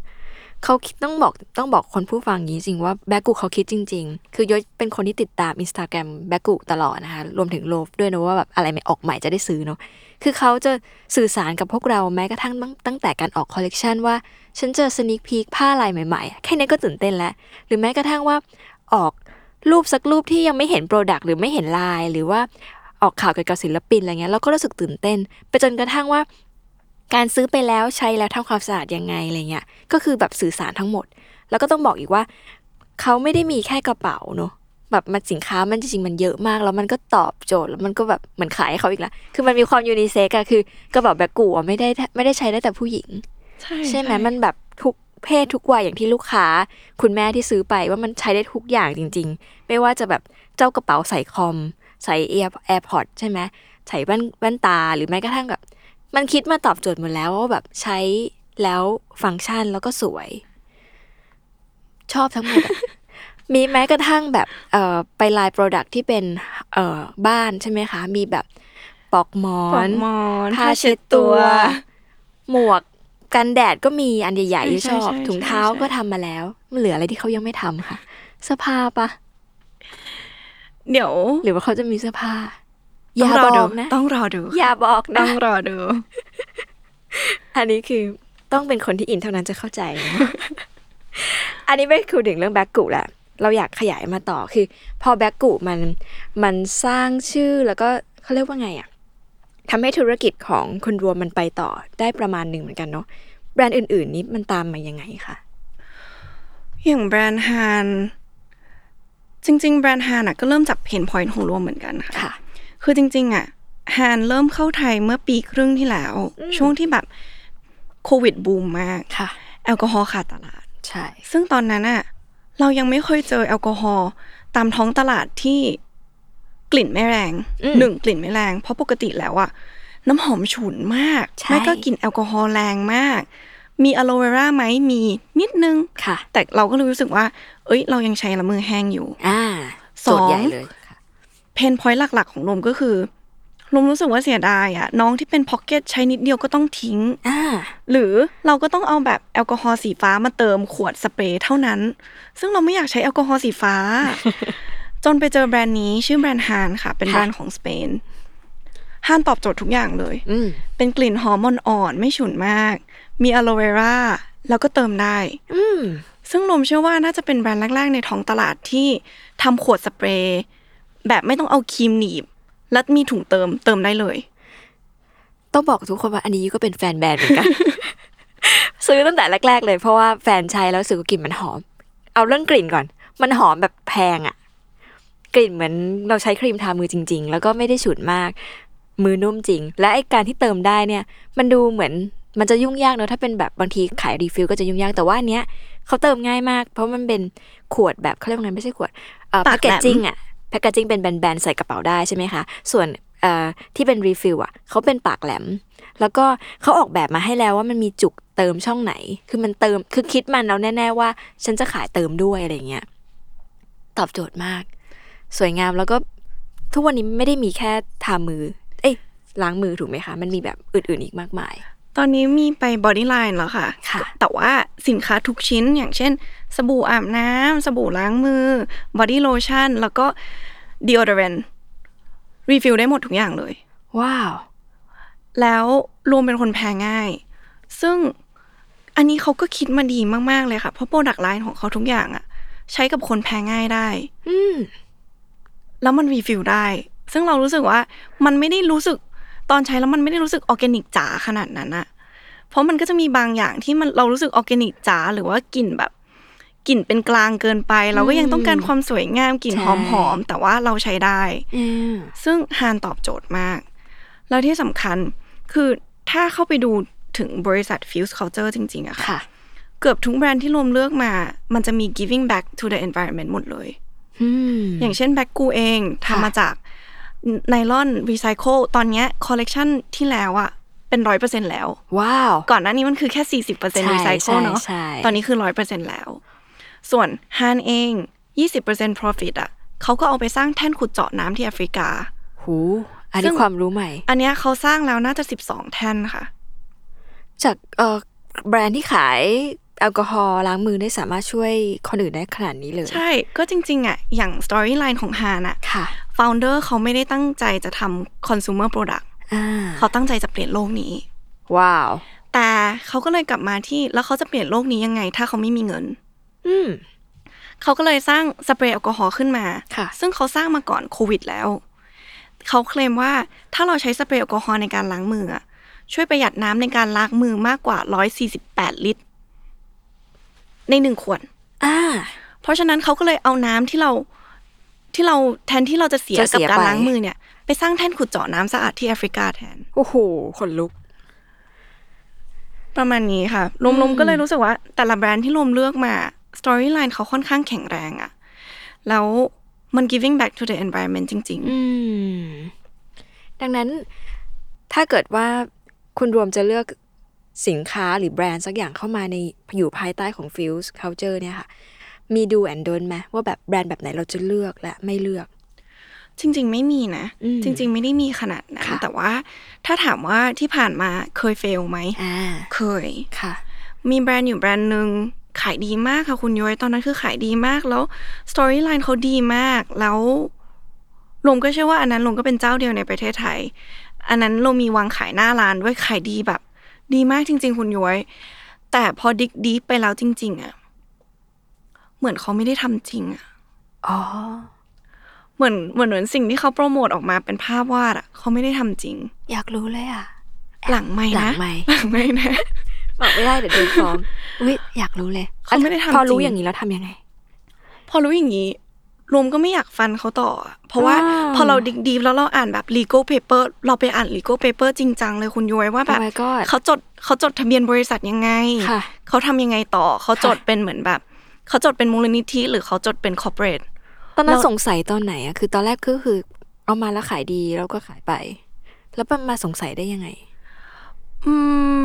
เขาต้องบอกต้องบอกคนผู้ฟังอย่างนี้จริงว่าแบกกูเขาคิดจริง ๆ คือยศเป็นคนที่ติดตามอินสตาแกรมแบกกูตลอดนะคะ รวมถึงโลฟด้วยนะว่าแบบอะไรไม่ออกใหม่จะได้ซื้อเนาะ คือเขาจะสื่อสารกับพวกเราแม้กระทั่งตั้งตั้งแต่การออกคอลเลกชันว่า ฉันเจอสนิคพีคผ้าลายใหม่ๆ แค่นี้ก็ตื่นเต้นแล้ว หรือแม้กระทั่งว่าออกรูปสักรูปที่ยังไม่เห็น product หรือไม่เห็นลายหรือว่าออกข่าวเกี่ยวกับศิลปินอะไรเงี้ยเราก็รู้สึกตื่นเต้น ไปจนกระทั่งว่า การซื้อไปแล้วใช้แล้วทำความสะอาดยังไงอะไรเงี้ย ก็คือแบบสื่อสารทั้งหมด แล้วก็ต้องบอกอีกว่าเขาไม่ได้มีแค่กระเป๋าเนอะแบบมันสินค้ามันจริงๆมันเยอะมาก แล้วมันก็ตอบโจทย์แล้วมันก็แบบเหมือนขายให้เขาอีกแล้วคือมันมีความยูนิเซ็กอะคือกระเป๋าแบกกูอะไม่ได้ไม่ได้ใช้ได้แต่ผู้หญิง ใช่ใช่ไหมมันแบบทุกเพศทุกวัยอย่างที่ลูกค้า คุณแม่ที่ซื้อไปว่ามันใช้ได้ทุกอย่างจริง ๆ ไม่ว่าจะแบบเจ้ากระเป๋าใส่คอม ใส่ AirPods ใช่ไหมใส่แว่นแว่นตาหรือแม้กระทั่งแบบ มันคิดมาตอบโจทย์หมดแล้วว่าแบบใช้แล้วฟังก์ชันแล้วก็สวย ชอบทั้งหมดอะมีแม้กระทั่งแบบเอ่อไป line product ที่เป็นเอ่อบ้านใช่ไหมคะ มีแบบปลอกหมอนปลอกหมอนนผ้าเช็ดตัว หมวกกันแดดก็มีอันใหญ่ๆที่ใช่ชอบ ใช่ถุงเท้าใช่ ก็ทำมาแล้ว มันเหลืออะไรที่เขายังไม่ทำค่ะ เสื้อผ้าปะเดี๋ยว หรือว่าเขาจะมีเสื้อผ้า อต้ย่าองรบอดูอกนะ ต้องรอดู อย่าบอกต้นะองรอดู อันนี้คือต้องเป็นคนที่อินเท่านั้นจะเข้าใจนะอันนี้ไม่คือถึงเรื่องแบ็กกูแหละ เราอยากขยายมาต่อคือ พอแบ็กกูมันมันสร้างชื่อแล้วก็เขาเรียกว่าไงอะทำให้ธุรกิจของคุณรวมมันไปต่อได้ประมาณหนึ่งเหมือนกันเนาะแบรนด์อื่น ๆ นี้มันตามมายังไงคะอย่างแบรนด์ HAAN จริง ๆ แบรนด์ HAAN อะก็เริ่มจาก pain point ของรวมเหมือนกันค่ะค่ะ คือจริง ๆ อะ HAAN เริ่มเข้าไทยเมื่อปีครึ่งที่แล้วอืมช่วงที่แบบโควิดบูมมากค่ะ แอลกอฮอล์ขาดตลาด ใช่ ซึ่งตอนนั้นอะ เรายังไม่เคยเจอแอลกอฮอล์ตามท้องตลาดที่กลิ่นไม่แรงอืมหนึ่งกลิ่นไม่แรง เพราะปกติแล้วอะน้ำหอมฉุนมากใช่ไม่ก็กลิ่นแอลกอฮอล์แรงมาก มีอะโลเวราไหมมีนิดนึงค่ะ แต่เราก็เลยรู้สึกว่า เอ้ย เรายังใช้ละมือแห้งอยู่ อ่าสองโจทย์ใหญ่ เลยค่ะเพนพอยต์หลัก ๆ ของรวมก็คือรวมรู้สึกว่าเสียดายอะน้องที่เป็น pocket ใช้นิดเดียวก็ต้องทิ้งอ่าหรือเราก็ต้องเอาแบบแอลกอฮอล์สีฟ้ามาเติมขวดสเปรย์เท่านั้น ซึ่งเราไม่อยากใช้แอลกอฮอล์สีฟ้า จนไปเจอแบรนด์นี้ชื่อแบรนด์ฮานค่ะ เป็นค่ะแบรนด์ของสเปนฮานตอบโจทย์ทุกอย่างเลยอืมเป็นกลิ่นหอมอ่อนๆไม่ฉุนมาก มีอะโลเวราแล้วก็เติมได้ อืมซึ่งลมเชื่อว่าน่าจะเป็นแบรนด์แรก ๆ ในท้องตลาดที่ทำขวดสเปรย์ แบบไม่ต้องเอาครีมหนีบ และมีถุงเติมเติมได้เลย ต้องบอกทุกคนว่าอันนี้ก็เป็นแฟนแบรนด์เหมือนกัน ซื้อตั้งแต่แรก ๆ เลยเพราะว่าแฟนใช้แล้วรู้สึกว่ากลิ่นมันหอม เอาเรื่องกลิ่นก่อน มันหอมแบบแพงอะกลิ่นเหมือนเราใช้ครีมทามือจริง ๆ แล้วก็ไม่ได้ฉุนมาก มือนุ่มจริง และไอการที่เติมได้เนี่ย มันดูเหมือนมันจะยุ่งยากเนอะถ้าเป็นแบบบางทีขาย refill ก็จะยุ่งยากแต่ว่าอันเนี้ยเขาเติมง่ายมาก เพราะมันเป็นขวดแบบเขาเรียกว่าไงไม่ใช่ขวดเอ่อปากแหลม packaging อะ แพคเกจิ้งเป็นแบนๆใส่กระเป๋าได้ใช่ไหมคะ ส่วนที่เป็น refill อะเขาเป็นปากแหลม แล้วก็เขาออกแบบมาให้แล้วว่ามันมีจุกเติมช่องไหน คือมันเติมคือคิดมันแล้วแน่ ๆ ว่า ฉันจะขายเติมด้วยอะไรเงี้ยตอบโจทย์มาก สวยงามแล้วก็ทุกวันนี้ไม่ได้มีแค่ทามือ เอ้ยล้างมือถูกไหมคะ มันมีแบบอื่นๆอีกมากมาย ตอนนี้มีไป body line แล้วค่ะค่ะ แต่ว่าสินค้าทุกชิ้นอย่างเช่น สบู่อาบน้ำ สบู่ล้างมือbody lotion แล้วก็ deodorant refill ได้หมดทุกอย่างเลย wow แล้วรวมเป็นคนแพ้ง่าย ซึ่งอันนี้เขาก็คิดมาดีมาก ๆ เลยค่ะ เพราะ product line ของเขาทุกอย่างอะใช้กับคนแพ้ง่ายได้ อืมแล้วมัน refill ได้ ซึ่งเรารู้สึกว่ามันไม่ได้รู้สึก ตอนใช้แล้วมันไม่ได้รู้สึกออร์แกนิกจ๋าขนาดนั้นอะเพราะมันก็จะมีบางอย่างที่มันเรารู้สึกออร์แกนิกจ๋าหรือว่ากลิ่นแบบกลิ่นเป็นกลางเกินไป เราก็ยังต้องการความสวยงามกลิ่นใช่หอมๆแต่ว่าเราใช้ได้อืมซึ่ง HAAN ตอบโจทย์มาก แล้วที่สำคัญคือถ้าเข้าไปดูถึงบริษัท Fuse Culture จริง ๆอะค่ะค่ะเกือบทุกแบรนด์ที่รวมเลือกมา มันจะมี giving back to the environment หมดเลยอืมอย่างเช่นแบ็กกูเองค่ะทำมาจาก ไนลอนรีไซเคิลตอนเนี้คอลเลกชันที่แล้วอะเป็นร้อยเปอร์เซ็นแล้ว ว้าว ก่อนหน้านี้มันคือแค่สี่สิบเปอร์เซ็นต์ใช่รีไซเคิลใช่เนาะใช่ตอนนี้คือร้อยเปอร์เซ็นแล้ว ส่วนฮานเองยี่สิบเปอร์เซ็นต์ profit อะเขาก็เอาไปสร้างแท่นขุดเจาะน้ำที่แอฟริกา หู อันซึ่นี้งความรู้ใหม่ อันเนี้ยเขาสร้างแล้วน่าจะสิบสองแท่นค่ะ จากเอ่อแบรนด์ที่ขายแอลกอฮอล์ล้างมือได้สามารถช่วยคนอื่นได้ขนาดนี้เลย ใช่ ก็จริง ๆอะอย่าง storyline ของฮานอะ ค่ะ founder เขาไม่ได้ตั้งใจจะทำ consumer product อ่าเขาตั้งใจจะเปลี่ยนโลกนี้ ว้าว แต่เขาก็เลยกลับมาที่แล้วเขาจะเปลี่ยนโลกนี้ยังไง ถ้าเขาไม่มีเงิน อืมเขาก็เลยสร้างสเปรย์แอลกอฮอล์ขึ้นมาค่ะ ซึ่งเขาสร้างมาก่อนโควิดแล้ว เขาเคลมว่าถ้าเราใช้สเปรย์แอลกอฮอล์ในการล้างมืออะช่วยประหยัดน้ำในการล้างมือมากกว่า 148 ลิตร ในหนึ่งขวด อ่า เพราะฉะนั้นเขาก็เลยเอาน้ำที่เรา ที่เราแทนที่เราจะเสียจะเสีกับยการไปล้างมือเนี่ย ไปสร้างแท่นขุดเจาะน้ำสะอาดที่แอฟริกาแทน โอ้โหขนลุก ประมาณนี้ค่ะรวมๆก็เลยรู้สึกว่า แต่ละแบรนด์ที่รวมเลือกมาสตอรี่ไลน์เขาค่อนข้างแข็งแรงอะแล้วมัน giving back to the environment จริงอืมดังนั้นถ้าเกิดว่าคุณรวมจะเลือกสินค้าหรือแบรนด์สักอย่างเข้ามาในอยู่ภายใต้ของ Fuse Culture เนี่ยค่ะ มี do and don't ไหมว่าแบบแบรนด์แบบไหนเราจะเลือกและไม่เลือกๆจริง ๆ ไม่มีนะอืมจริง ๆ ไม่ได้มีขนาดนั้นค่ะแต่ว่าถ้าถามว่าที่ผ่านมาเคย fail ไหมอ่าเคยค่ะ มีแบรนด์อยู่แบรนด์หนึ่งขายดีมากค่ะคุณย้อยตอนนั้นคือขายดีมากแล้ว storyline เขาดีมาก แล้วลงก็เชื่อว่าอันนั้นลงก็เป็นเจ้าเดียวในประเทศไทย อันนั้นเรามีวางขายหน้าร้านด้วยขายดีแบบ ดีมากจริง ๆ คุณย้อยแต่พอดิกดีไปแล้วจริง ๆอะ เหมือนเขาไม่ได้ทำจริงอะอ๋อเหมือนเหมือนเหมือนสิ่งที่เขาโปรโมทออกมาเป็นภาพวาดอะเขาไม่ได้ทำจริง อยากรู้เลยอะ หลังไม่หลันะงไมค์หลังไม่นะบอกไม่ได้เดี๋ยวโดนฟ้องอุ้ยอยากรู้เลยเขาไม่ได้ทำพอรู้จริงอย่างนี้แล้วทำยังไง พอรู้อย่างนี้รวมก็ไม่อยากฟันเขาต่ออะเพราะว่าอ่าพอเราดิกดีแล้วเราอ่านแบบ legal paper เราไปอ่าน legal paper จริงจังเลยคุณย้อยว่าแบบ Oh my god เขาจดเขาจดทะเบียนบริษัทยังไงค่ะเขาทำยังไงต่อ เขาค่ะจดเป็นเหมือนแบบ เขาจดเป็นมูลนิธิ หรือเขาจดเป็น corporate ตอนนั้นเราสงสัยตอนไหนอะคือตอนแรกก็คือเอามาแล้วขายดีแล้วก็ขายไป แล้วมาสงสัยได้ยังไง อืม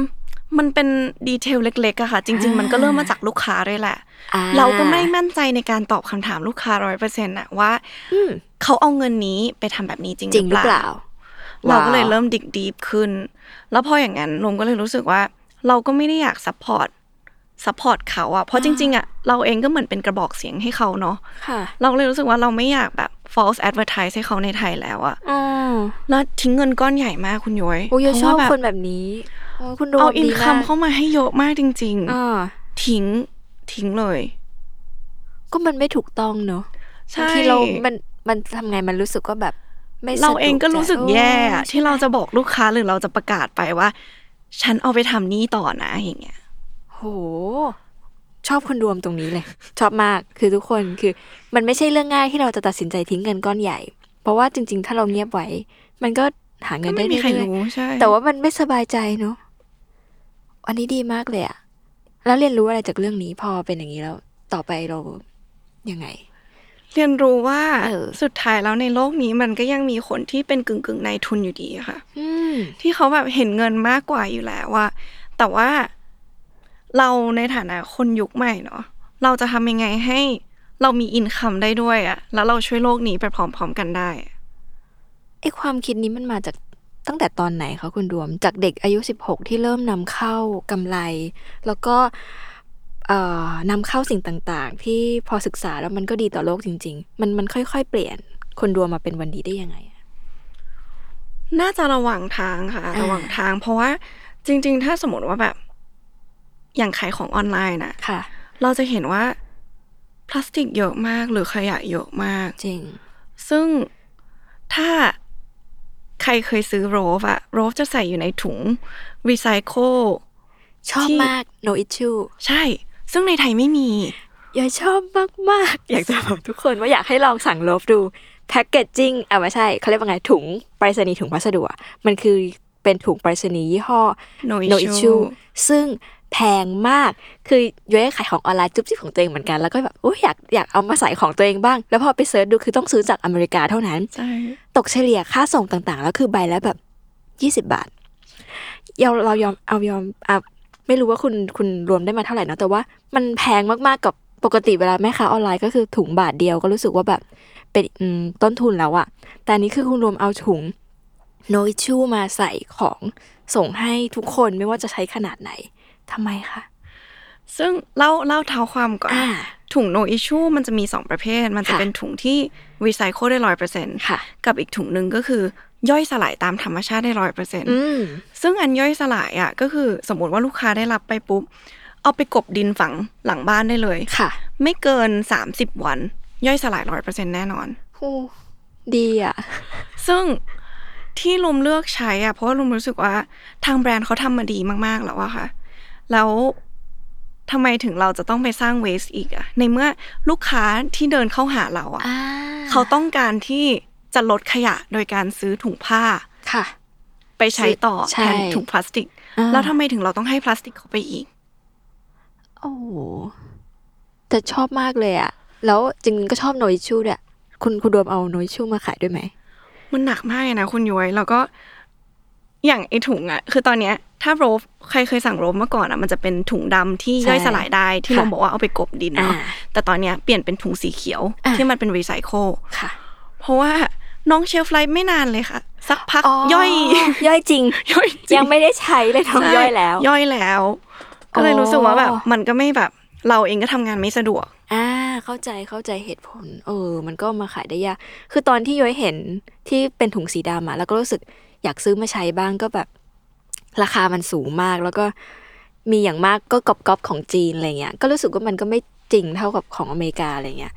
มันเป็นดีเทลเล็กๆอะค่ะ จริง ๆ มันก็เริ่มมาจากลูกค้าด้วยแหละอ่าเราก็ไม่มั่นใจในการตอบคำถามลูกค้าร้อยเปอร์เซ็นต์อะว่าอืมเขาเอาเงินนี้ไปทำแบบนี้จริงจริงหรือเปล่า เราก็เลยว้าวเริ่มดิกดีฟขึ้น แล้วพออย่างนั้นลมก็เลยรู้สึกว่า เราก็ไม่ได้อยากซัพพอร์ต ซัพพอร์ตเขาอะเพราะจริงๆอะเราเองก็เหมือนเป็นกระบอกเสียงให้เขาเนาะค่ะเราก็เลยรู้สึกว่าเราไม่อยากแบบ false advertise ให้เขาในไทยแล้วอะอ๋อแล้วทิ้งเงินก้อนใหญ่มากคุณย้อยโอ้ยเพราะชอบว่าแบบคนแบบนี้เออคุณรวเอามอินดีคัมมากเข้ามาให้เยอะมากจริงอ่าๆทิ้งทิ้งเลย ก็มันไม่ถูกต้องเนอะใช่บางทีเรา มัน มันทำไง มันรู้สึกว่าแบบ ไม่สะดวเราเองก็รู้สึกใจแย่อะโอ้ที่เราจะบอกลูกค้าหรือเราจะประกาศไปว่า ฉันเอาไปทำนี่ต่อนะอย่างเงี้ย โห ชอบคนรวมตรงนี้เลย ชอบมากคือทุกคนคือ มันไม่ใช่เรื่องง่ายที่เราจะตัดสินใจทิ้งเงินก้อนใหญ่ เพราะว่าจริง ๆ ถ้าเราเงียบไว้ มันก็หาเงิก็นได้ไม่มีใครเรื่อยรู้ใช่ๆแต่ว่ามันไม่สบายใจเนาะอันนี้ดีมากเลยอะแล้วเรียนรู้อะไรจากเรื่องนี้พอเป็นอย่างนี้แล้วต่อไปเรายังไง เรียนรู้ว่าเออสุดท้ายแล้วในโลกนี้มันก็ยังมีคนที่เป็นกึ่งกึ่งๆนายทุนอยู่ดีอะค่ะอืมที่เขาแบบเห็นเงินมากกว่าอยู่แล้วว่าแต่ว่า เราในฐานะคนยุคใหม่เนาะเราจะทำยังไงให้เรามีอินคัมได้ด้วยอะแล้วเราช่วยโลกนี้ไปพร้อมๆกันได้อะไอความคิดนี้มันมาจากตั้งแต่ตอนไหนคะคุณรวม จากเด็กอายุ 16 ที่เริ่มนำเข้ากำไร แล้วก็เอ่อนำเข้าสิ่งต่างๆ ที่พอศึกษาแล้วมันก็ดีต่อโลกจริง ๆ มันมันค่อยๆ เปลี่ยนคนรวมมาเป็นวันดีได้ยังไงอะน่าจะระหว่างทางค่ะอ่าระหว่างทาง เพราะว่าจริง ๆ ถ้าสมมติว่าแบบ อย่างขายของออนไลน์นะค่ะ เราจะเห็นว่า พลาสติกเยอะมากหรือขยะเยอะมาก จริง ซึ่งถ้าใครเคยซื้อโรฟอะโรฟจะใส่อยู่ในถุงรีไซเคิลชอบที่มาก no issue ใช่ ซึ่งในไทยไม่มียายชอบมาก ๆ อยากจะบอกทุกคนว่าอยากให้ลองสั่งโลฟดู packaging เอาไม่ใช่เขาเรียกว่าไงถุงไปรษณีย์ถุงพัสดุอะมันคือเป็นถุงไปรษณีย์ยี่ห้อ No no issue issue ซึ่ง แพงมาก คือย้อยขายของออนไลน์จุ๊บจิ๊บของตัวเองเหมือนกัน แล้วก็แบบโอ้ยอยากอยากเอามาใส่ของตัวเองบ้าง แล้วพอไป search ดูคือต้องซื้อจากอเมริกาเท่านั้น ตกเฉลี่ยค่าส่งต่างๆ แล้วคือใบละแบบยี่สิบาทเราเรายอมเอายอมอะไม่รู้ว่าคุณคุณรวมได้มาเท่าไหร่นะแต่ว่ามันแพงมากๆกับปกติเวลาแม่ค้าออนไลน์ก็คือถุงบาทเดียวก็รู้สึกว่าแบบเป็นต้นทุนแล้วอะแต่อันนี้คือคุณรวมเอาถุง no issue มาใส่ของส่งให้ทุกคนไม่ว่าจะใช้ขนาดไหน ทำไมคะ ซึ่งเล่าเล่าเท้าความก่อนอ่าถุง no issue มันจะมีสองประเภท มันจะค่ะเป็นถุงที่รีไซเคิลได้ร้อยเปอร์เซ็นต์ค่ะกับอีกถุงหนึ่งก็คือย่อยสลายตามธรรมชาติได้ร้อยเปอร์เซ็นต์อืมซึ่งอันย่อยสลายอะก็คือสมมติว่าลูกค้าได้รับไปปุ๊บ เอาไปกบดินฝังหลังบ้านได้เลยค่ะ ไม่เกินสามสิบวัน ย่อยสลายร้อยเปอร์เซ็นแน่นอนโอ้ดีอะ ซึ่งที่ลุมเลือกใช้อะเพราะว่าลุมรู้สึกว่าทางแบรนด์เขาทำมาดีมากๆแล้วอะค่ะ แล้วทำไมถึงเราจะต้องไปสร้างเวสอีกอะในเมื่อลูกค้าที่เดินเข้าหาเราอะอ่าเขาต้องการที่จะลดขยะโดยการซื้อถุงผ้าค่ะ ไปใช้ต่อใช่แทนถุงพลาสติกอ่าแล้วทำไมถึงเราต้องให้พลาสติกเขาไปอีก โอ้โหแต่ชอบมากเลยอะแล้วจริงๆก็ชอบโนอิชูด้วยคุณคุณรวมเอาโนอิชูมาขายด้วยไหมมันหนักมากเลยนะคุณย้อยแล้วก็ อย่างไอถุงอะคือตอนเนี้ยถ้าโรฟใครเคยสั่งโรฟเมื่อก่อนอะมันจะเป็นถุงดำที่ใช่ย่อยสลายได้ที่ค่ะเราบอกว่าเอาไปกบดินเนาะอ่าแต่ตอนเนี้ยเปลี่ยนเป็นถุงสีเขียวอ่าที่มันเป็นรีไซเคิลค่ะ เพราะว่าน้องเชลฟไลฟ์ไม่นานเลยค่ะ สักพักย่อย ย่อยจริงย่อยจริยังไม่ได้ใช้เลยท้องใช่ย่อยแล้ว ย่อยแล้ว ก็เลยรู้สึกว่าแบบอ๋อมันก็ไม่แบบเราเองก็ทำงานไม่สะดวก อ่า เข้าใจเข้าใจเหตุผล เออ มันก็มาขายได้ยาก คือตอนที่ย้อยเห็นที่เป็นถุงสีดำอะแล้วก็รู้สึก อยากซื้อมาใช้บ้างก็แบบ ราคามันสูงมาก แล้วก็มีอย่างมากก็กอบๆของจีนอะไรเงี้ย ก็รู้สึกว่ามันก็ไม่จริงเท่ากับของอเมริกาอะไรเงี้ย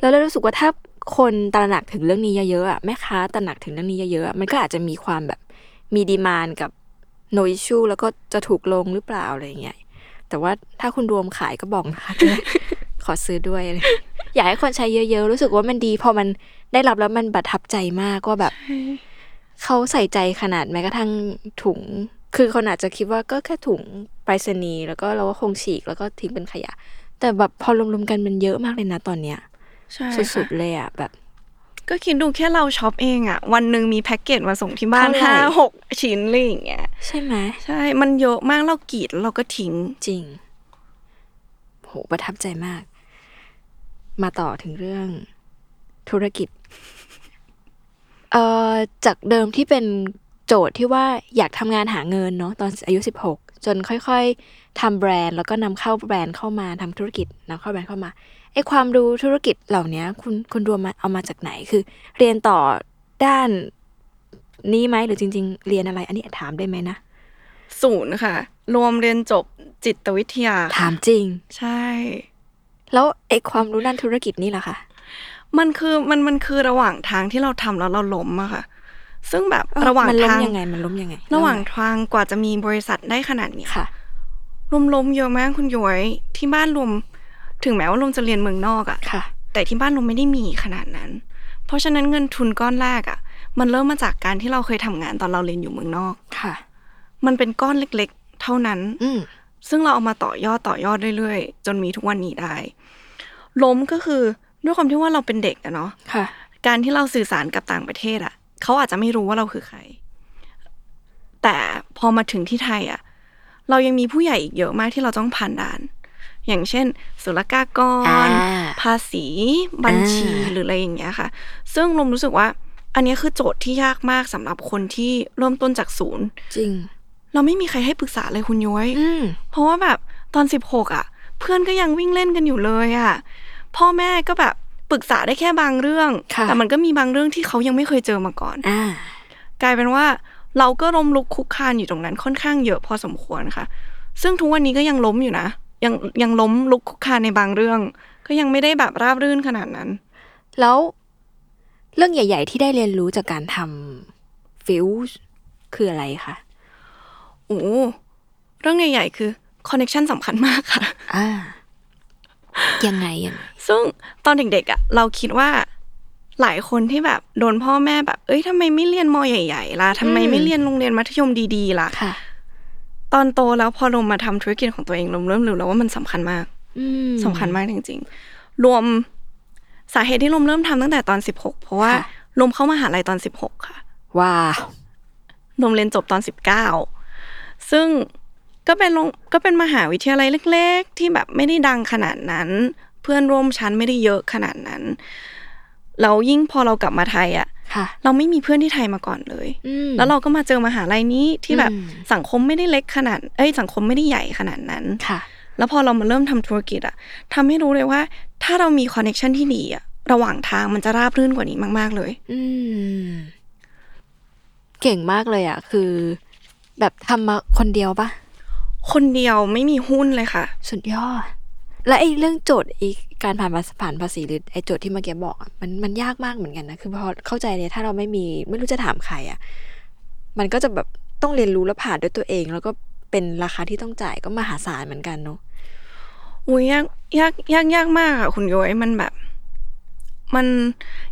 แล้วเรารู้สึกว่าถ้าคนตระหนักถึงเรื่องนี้เยอะๆอะแม่ค้าตระหนักถึงเรื่องนี้เยอะๆมันก็อาจจะมีความแบบมีดีมานกับโนอิชูแล้วก็จะถูกลงหรือเปล่าอะไรเงี้ยแต่ว่าถ้าคุณรวมขายก็บอกนะคะขอซื้อด้วย อยากให้คนใช้เยอะๆ รู้สึกว่ามันดี พอมันได้รับแล้วมันประทับใจมากว่าแบบ เขาใส่ใจขนาดแม้กระทั่งถุง คือคนอาจจะคิดว่าก็แค่ถุงไปรษณีย์แล้วก็เราก็คงฉีกแล้วก็ทิ้งเป็นขยะ แต่แบบพอรวมๆกันมันเยอะมากเลยนะตอนเนี้ยใช่สุดค่ะๆเลยอะแบบ ก็คิดดูแค่เราช็อปเองอะวันหนึ่งมีแพ็กเกจมาส่งที่บ้านเท่าไหร่ห้าหกชิ้นอะไรอย่างเงี้ยใช่ไหมใช่ มันเยอะมากเรากรีดแล้วเราก็ทิ้งจริงโหประทับใจมาก มาต่อถึงเรื่องธุรกิจ เอ่อจากเดิมที่เป็นโจทย์ที่ว่าอยากทำงานหาเงินเนาะตอนอายุ 16 จนค่อยๆทำแบรนด์ แล้วก็นำเข้าแบรนด์เข้ามาทำธุรกิจนำเข้าแบรนด์เข้ามาไอความรู้ธุรกิจเหล่านี้คุณคุณรวมมาเอามาจากไหนคือ เรียนต่อด้านนี้ไหมหรือจริง ๆ เรียนอะไร อันนี้ถามได้ไหมนะศูนย์ค่ะ รวมเรียนจบจิตวิทยาถามจริง ใช่ แล้วไอความรู้ด้านธุรกิจนี่ล่ะคะ มันคือมันมันคือระหว่างทางที่เราทำแล้วเราล้มอะค่ะ ซึ่งแบบระหว่างมันล้มทางยังไงมันล้มยังไง ระหว่างทางกว่าจะมีบริษัทได้ขนาดเนี้ยค่ะรวมล้มเยอะมากคุณย้อยที่บ้านรวมถึงแม้ว่าลมจะเรียนเมืองนอกอะค่ะ แต่ที่บ้านลมไม่ได้มีขนาดนั้น เพราะฉะนั้นเงินทุนก้อนแรกอะมันเริ่มมาจากการที่เราเคยทำงานตอนเราเรียนอยู่เมืองนอกค่ะ มันเป็นก้อนเล็กๆ เท่านั้น อืมซึ่งเราเอามาต่อยอดต่อยอดเรื่อยๆ จนมีทุกวันนี้ได้ ล้มก็คือ ด้วยความที่ว่าเราเป็นเด็กอะเนาะค่ะ การที่เราสื่อสารกับต่างประเทศอะเขาอาจจะไม่รู้ว่าเราคือใคร แต่พอมาถึงที่ไทยอะเรายังมีผู้ใหญ่อีกเยอะมากที่เราต้องผ่านด่าน อย่างเช่น ศุลกากรอ่าภาษี บัญชีอ่าหรืออะไรอย่างเงี้ยค่ะ ซึ่งลมรู้สึกว่า อันเนี้ยคือโจทย์ที่ยากมากสำหรับคนที่เริ่มต้นจากศูนย์ จริง เราไม่มีใครให้ปรึกษาเลยคุณย้อยอืมเพราะว่าแบบตอนสิบหกอะ เพื่อนก็ยังวิ่งเล่นกันอยู่เลยอะ พ่อแม่ก็แบบปรึกษาได้แค่บางเรื่องค่ะแต่มันก็มีบางเรื่องที่เขายังไม่เคยเจอมาก่อนอ่ากลายเป็นว่าเราก็ล้มลุกคลุกคลานอยู่ตรงนั้นค่อนข้างเยอะพอสมควรค่ะ ซึ่งทุกวันนี้ก็ยังล้มอยู่นะ ยังยังล้มลุกคลุกคลานในบางเรื่อง ก็ยังไม่ได้แบบราบรื่นขนาดนั้น แล้วเรื่องใหญ่ ๆ ที่ได้เรียนรู้จากการทำฟิวส์คืออะไรคะโอ้เรื่องใหญ่ ๆ คือคอนเน t ชันสำคัญมากค่ะ อ่า ยังไงยังไง ซึ่งตอนเด็กๆอะเราคิดว่าหลายคนที่แบบโดนพ่อแม่แบบ เอ้ยทำไมไม่เรียนมใหญ่ๆล่ะทำไมไม่เรียนโรงเรียนมัธยมดีๆล่ะค่ะตอนโตแล้วพอลงมาทำธุรกิจของตัวเองลมเริ่มรู้แล้วว่ามันสำคัญมากอืมสำคัญมากจริงๆ รวมสาเหตุที่ลมเริ่มทำตั้งแต่ตอนสิบหกเพราะว่าค่ะลมเข้ามาหาลัยตอนสิบหกค่ะ ว้าวลมเรียนจบตอนสิบเก้าซึ่งก็เป็นโรงก็เป็นมหาวิทยาลัยเล็ก ๆ ที่แบบไม่ได้ดังขนาดนั้น เพื่อนร่วมชั้นไม่ได้เยอะขนาดนั้นแล้วยิ่งพอเรากลับมาไทยอะค่ะเราไม่มีเพื่อนที่ไทยมาก่อนเลยอืมแล้วเราก็มาเจอมหาลัยนี้ที่แบบอืมสังคมไม่ได้เล็กขนาด เอ้ยสังคมไม่ได้ใหญ่ขนาดนั้นค่ะ แล้วพอเรามาเริ่มทำธุรกิจอะทำให้รู้เลยว่า ถ้าเรามีคอนเน t ชันที่ดีอะระหว่างทางมันจะราบรื่นกว่านี้มาก ๆ เลย อืมเก่งมากเลยอะ คือ แบบทำมาคนเดียวปะคนเดียวไม่มีหุ้นเลยค่ะ สุดยอด และไอ้เรื่องโจทย์อีกการผ่านภาษผ่านภาษีหรือไอ้โจทย์ที่เมื่อกี้บอกอะมันมันยากมากเหมือนกันนะคือพอเข้าใจเลยถ้าเราไม่มีไม่รู้จะถามใครอะมันก็จะแบบต้องเรียนรู้และผ่านด้วยตัวเอง แล้วก็เป็นราคาที่ต้องจ่ายก็มหาศาลเหมือนกันเนาะอุ้ยยากยากยากยากมากอะคุณย้อยมันแบบ มัน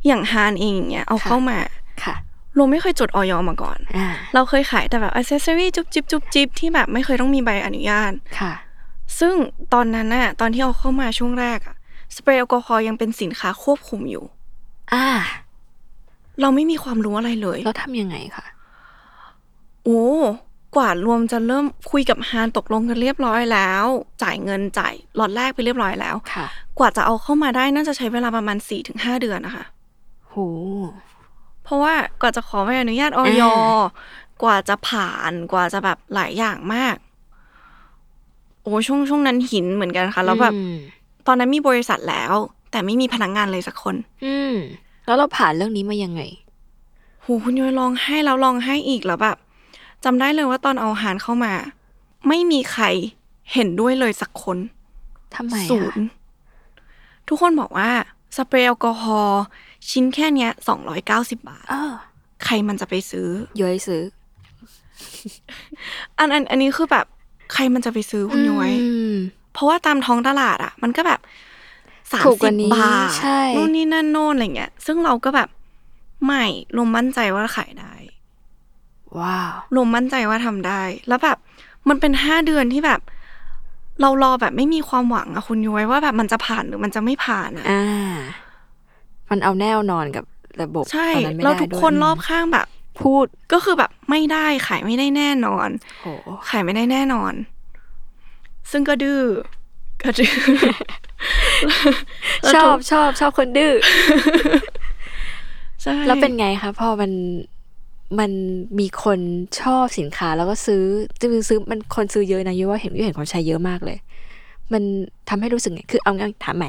อย่างฮานเองอย่างเงี้ยเอาเข้ามาค่ะเราไม่เคยจดออยมาก่อนอ่าเราเคยขายแต่แบบอ c เซสซอรี่จุ๊บจิ๊บจุ๊บจิ๊บที่แบบไม่เคยต้องมีใบอนุญาตค่ะ ซึ่งตอนนั้นน่ะตอนที่เอาเข้ามาช่วงแรกอะสเปรย์แอลกอฮอล์ยังเป็นสินค้าควบคุมอยู่ อ่า เราไม่มีความรู้อะไรเลยแล้วทำยังไงคะโอ้กว่ารวมจะเริ่มคุยกับฮานตกลงกันเรียบร้อยแล้ว จ่ายเงินจ่ายล็อตแรกไปเรียบร้อยแล้วค่ะ กว่าจะเอาเข้ามาได้น่าจะใช้เวลาประมาณ4ี่ถึงห้าเดือนนะคะโหเพราะว่ากว่าจะขอใบอนุญาตออยอ่ากว่าจะผ่านกว่าจะแบบหลายอย่างมาก โอ้ช่วงช่วงนั้นหินเหมือนกันค่ะ แล้วแบบอืมตอนนั้นมีบริษัทแล้ว แต่ไม่มีพนักงานเลยสักคน อืม แล้วเราผ่านเรื่องนี้มายังไงโหคุณย้อยลองให้แล้วลองให้อีกแล้วแบบจำได้เลยว่าตอนเอาหารเข้ามา ไม่มีใครเห็นด้วยเลยสักคนทำไมศูอะนย์ทุกคนบอกว่าสเปรย์แอลกอฮอล์ชิ้นแค่เนี้ยสองร้อยเก้าสิบาทเออใครมันจะไปซื้อย้อยซื้อ อันอันอันนี้คือแบบ ใครมันจะไปซื้อคุณย้อยอืมเพราะว่าตามท้องตลาดอะ มันก็แบบสามถูกกสิว่าบนี้บาทใช่นู่นนี่นั่นโน่นอะไรเงี้ย ซึ่งเราก็แบบไม่รวมมั่นใจว่าขายได้ ว้าวรวมมั่นใจว่าทำได้ แล้วแบบมันเป็นห้าเดือนที่แบบ เรารอแบบไม่มีความหวังอะคุณย้อยว่าแบบมันจะผ่านหรือมันจะไม่ผ่านอะอ่า มันเอาแน่นอนกับระบบใช่ตอนนั้นไม่แล้วได้ทุกด้วยคนรอบข้างแบบ พูดก็คือแบบไม่ได้ขายไม่ได้แน่นอนโหขายไม่ได้แน่นอน ซึ่งก็ดื้อก็ดื้อชอบชอบชอบคนดื้อใช่แล้วเป็นไงคะพอมันมันมีคนชอบสินค้าแล้วก็ซื้อจริงๆซื้อมันคนซื้อเยอะนะยุ้ยว่าเห็นยุ้ยเห็นคนใช้เยอะมากเลย มันทำให้รู้สึกไงคือเอางั้นถามใหม่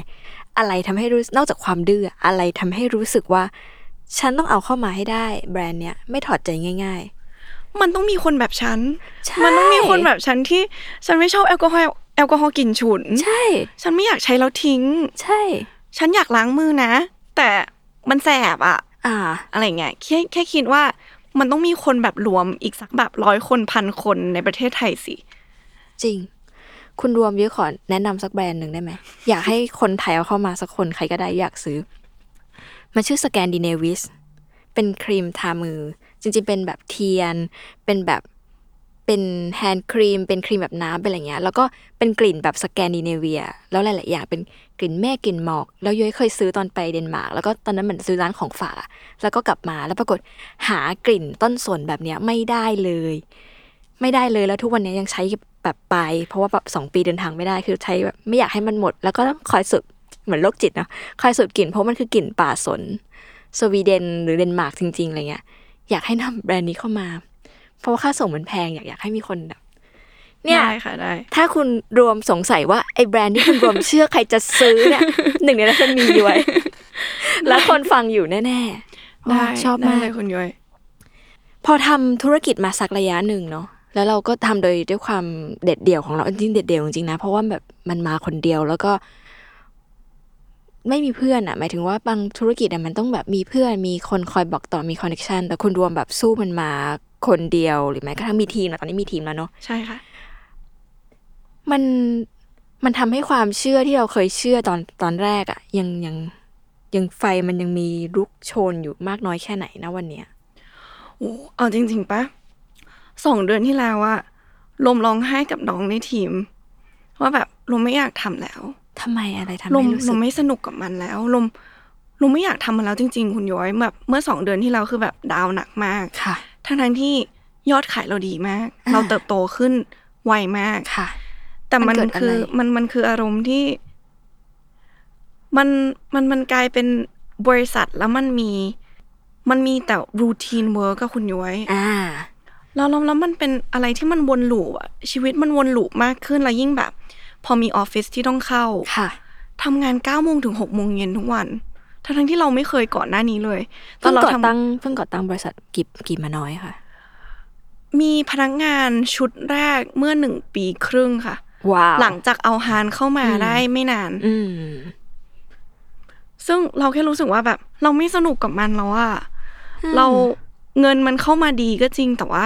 อะไรทำให้รู้นอกจากความดื้ออะไรทำให้รู้สึกว่า ฉันต้องเอาเข้ามาให้ได้ แบรนด์เนี้ยไม่ถอดใจง่ายมันต้องมีคนแบบฉัน ใช่ มันต้องมีคนแบบฉันที่ฉันไม่ชอบแอลกอฮอล์แอลกอฮอล์กลิ่นฉุนๆใช่ ฉันไม่อยากใช้แล้วทิ้ง ใช่ ฉันอยากล้างมือนะ แต่มันแสบอะอ่า อะไรเงี้ยแค่แค่คิดว่ามันต้องมีคนแบบรวมอีกสักแบบร้อยคนพันคนในประเทศไทยสิ จริง คุณรวมยุ้ยขอแนะนำสักแบรนด์หนึ่งได้ไหม อยากให้คนไทยเอาเข้ามาสักคนใครก็ได้อยากซื้อ มันชื่อ Skandinavisk เป็นครีมทามือ จริงๆ เป็นแบบเทียน เป็นแบบเป็น hand cream เป็นครีมแบบน้ำเป็นอะไรเงี้ย แล้วก็เป็นกลิ่นแบบสแกนดิเนเวีย แล้วหลายๆอย่างเป็นกลิ่นแม่กลิ่นหมอก แล้วย้อยเคยซื้อตอนไปเดนมาร์ก แล้วก็ตอนนั้นเหมือนซื้อร้านของฝาก แล้วก็กลับมา แล้วปรากฏหากลิ่นต้นสนแบบเนี้ยไม่ได้เลย ไม่ได้เลย แล้วทุกวันนี้ยังใช้แบบไป เพราะว่าแบบสองปีเดินทางไม่ได้ คือใช้แบบไม่อยากให้มันหมด แล้วก็ต้องคอยสูด เหมือนโรคจิตเนาะคอยสูดกลิ่นเพราะมันคือกลิ่นป่าสน สวีเดนหรือเดนมาร์กจริง ๆอะไรเงี้ยอยากให้นำแบรนด์นี้เข้ามา เพราะว่าค่าส่งมันแพงอยากอยากให้มีคนแบบเนี่ยได้ค่ะได้ ถ้าคุณรวมสงสัยว่าไอ้แบรนด์ที่คุณรวมเชื่อใครจะซื้อเนี่ยหนึ่งในนั้นจะมีย้วยแล้วคนฟังอยู่แน่ๆได้ชอบได้มากเลยคุณย้อยพอทำธุรกิจมาสักระยะหนึ่งเนาะแล้วเราก็ทำโดยด้วยความเด็ดเดี่ยวของเราจริงๆเด็ดเดี่ยวจริงๆนะเพราะว่าแบบมันมาคนเดียวแล้วก็ ไม่มีเพื่อนอะหมายถึงว่าบางธุรกิจอะมันต้องแบบมีเพื่อนมีคนคอยบอกต่อมีคอนเนคชันแต่คุณรวมแบบสู้มันมาคนเดียวหรือแม้กระทั่งมีทีมนะตอนนี้มีทีมแล้วเนาะใช่ค่ะ มันมันทำให้ความเชื่อที่เราเคยเชื่อตอนตอนแรกอะยังยังยังไฟมันยังมีลุกโชนอยู่มากน้อยแค่ไหนนะวันเนี้ยโอ้เอาจริง ๆปะสองเดือนที่แล้วอะลมร้องไห้กับน้องในทีม ว่าแบบลมไม่อยากทำแล้ว ทำไมอะไรทำลมให้รู้ลสึกมไม่สนุกกับมันแล้วลมลมไม่อยากทำมันแล้วจริง ๆ คุณย้อยแบบเมื่อสองเดือนที่แล้วคือแบบดาวน์หนักมากค่ะทั้งทั้งๆที่ยอดขายเราดีมากอ่าเราเติบโตขึ้นไวมากค่ะ แต่มัมันนเกิดอะไรคือมันมันคืออารมณ์ที่ มันมันมันกลายเป็นบริษัทแล้วมันมีมันมีแต่ routine work กับคุณย้อยอ่าแล้วแล้วแล้วมันเป็นอะไรที่มันวน loop อะชีวิตมันวน loop มากขึ้นแล้วยิ่งแบบ พอมีออฟฟิศที่ต้องเข้าค่ะทำงานเก้าโมงถึงหกโมงเย็นทุกวันทั้งทั้งๆที่เราไม่เคยก่อนหน้านี้เลยตอเพิ่นงเราก่อทำตั้งเพิ่งก่อตั้งบริษัทกี่กี่มาน้อยค่ะ มีพนักงานชุดแรกเมื่อหนึ่งปีครึ่งค่ะว้าวหลังจากเอาฮานเข้ามาอืมได้ไม่นาน อืมซึ่งเราแค่รู้สึกว่าแบบ เราไม่สนุกกับมันแล้วอะเราเงินมันเข้ามาดีก็จริงแต่ว่า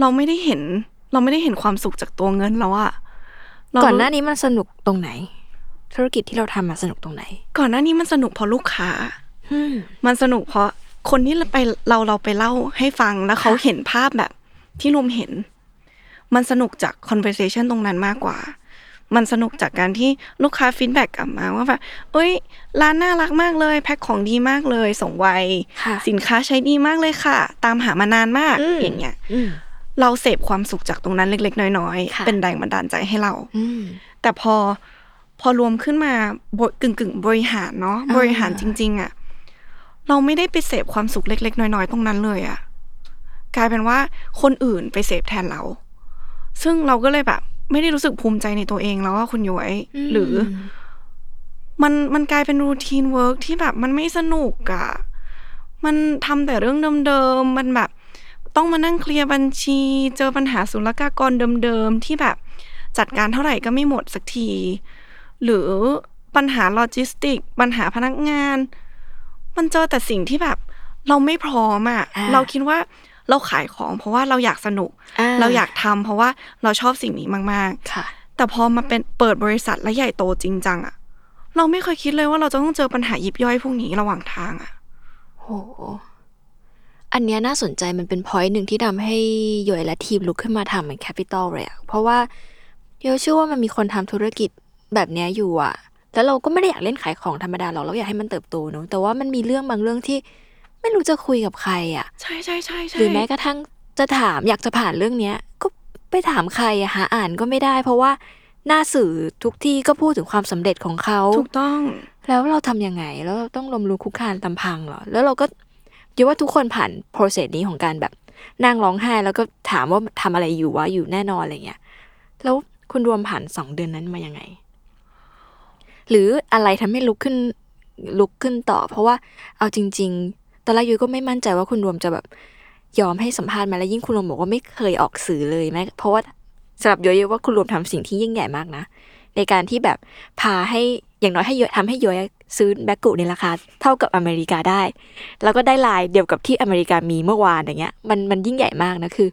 เราไม่ได้เห็น เราไม่ได้เห็นความสุขจากตัวเงินแล้วอะเรา ก่อนหน้านี้มันสนุกตรงไหน ธุรกิจที่เราทำมาสนุกตรงไหน ก่อนหน้านี้มันสนุกเพราะลูกค้าอืมมันสนุกเพราะคนที่เราไปเราเราไปเล่าให้ฟังแล้วเขาเห็นภาพแบบที่รวมเห็น มันสนุกจาก conversation ตรงนั้นมากกว่า มันสนุกจากการที่ลูกค้าฟีดแบ็กกลับมาว่าแบบเอ้ย ร้านน่ารักมากเลย แพ็คของดีมากเลย ส่งไวค่ะสินค้าใช้ดีมากเลยค่ะ ตามหามานานมากอืมอย่างเงี้ยอืม เราเสพความสุขจากตรงนั้นเล็ก ๆ น้อยค่ะๆเป็นแรงบันดาลใจให้เราอืมแต่พอพอรวมขึ้นมาบกึ่งกึ่งๆบริหารเนาะอ่าบริหารจริง ๆอะเราไม่ได้ไปเสพความสุขเล็ก ๆ น้อย ๆ ตรงนั้นเลยอะกลายเป็นว่าคนอื่นไปเสพแทนเรา ซึ่งเราก็เลยแบบ ไม่ได้รู้สึกภูมิใจในตัวเองแล้วว่าคุณย้อยหรือ มันมันกลายเป็นรูทีนเวิร์กที่แบบมันไม่สนุกอะมันทำแต่เรื่องเดิมๆมันแบบ ต้องมานั่งเคลียร์บัญชี เจอปัญหาศุลกากรเดิมๆ ที่แบบจัดการเท่าไหร่ก็ไม่หมดสักที หรือปัญหาโลจิสติก ปัญหาพนักงาน มันเจอแต่สิ่งที่แบบเราไม่พร้อมอะอ่าเราคิดว่าเราขายของเพราะว่าเราอยากสนุก เราอยากทำเพราะว่าเราชอบสิ่งนี้มากๆค่ะ แต่พอมาเป็นเปิดบริษัทและใหญ่โตจริงจังอะเราไม่เคยคิดเลยว่าเราจะต้องเจอปัญหายิบย่อยพวกนี้ระหว่างทางอะโห อันเนี้ยน่าสนใจมันเป็น point หนึ่งที่ทำให้หยวยและทีมลุกขึ้นมาทำเหมือน capital เลยอะเพราะว่าโยเชื่อว่ามันมีคนทำธุรกิจแบบเนี้ยอยู่อะแล้วเราก็ไม่ได้อยากเล่นขายของธรรมดาหรอกเราอยากให้มันเติบโตเนอะแต่ว่ามันมีเรื่องบางเรื่องที่ไม่รู้จะคุยกับใครอะใช่ใช่ใช่ใช่หรือแม้กระทั่งจะถามอยากจะผ่านเรื่องเนี้ย ก็ไปถามใครอะหาอ่านก็ไม่ได้ เพราะว่าหน้าสื่อทุกที่ก็พูดถึงความสำเร็จของเขา ถูกต้อง แล้วเราทำยังไง แล้วเราต้องลมรู้คุกคานตำพังเหรอ แล้วเราก็ คิดว่าทุกคนผ่านโปรเซสนี้ของการแบบนั่งร้องไห้แล้วก็ถามว่าทำอะไรอยู่วะอยู่แน่นอนอะไรเงี้ยแล้วคุณรวมผ่านสองเดือนนั้นมายังไง หรืออะไรทำให้ลุกขึ้นลุกขึ้นต่อ เพราะว่าเอาจริง ๆ ตอนแรกยุ้ยก็ไม่มั่นใจว่าคุณรวมจะแบบยอมให้สัมภาษณ์มาแล้วยิ่งคุณรวมบอกว่าไม่เคยออกสื่อเลยแม้เพราะว่าสำหรับยุ้ยว่าคุณรวมทำสิ่งที่ยิ่งใหญ่มากนะ ในการที่แบบพาให้อย่างน้อยให้ย้อยทำให้ย้อย ซื้อแบ็กกุในราคาเท่ากับอเมริกาได้ แล้วก็ได้ลายเดียวกับที่อเมริกามีเมื่อวานอย่างเงี้ยมันมันยิ่งใหญ่มากนะคือ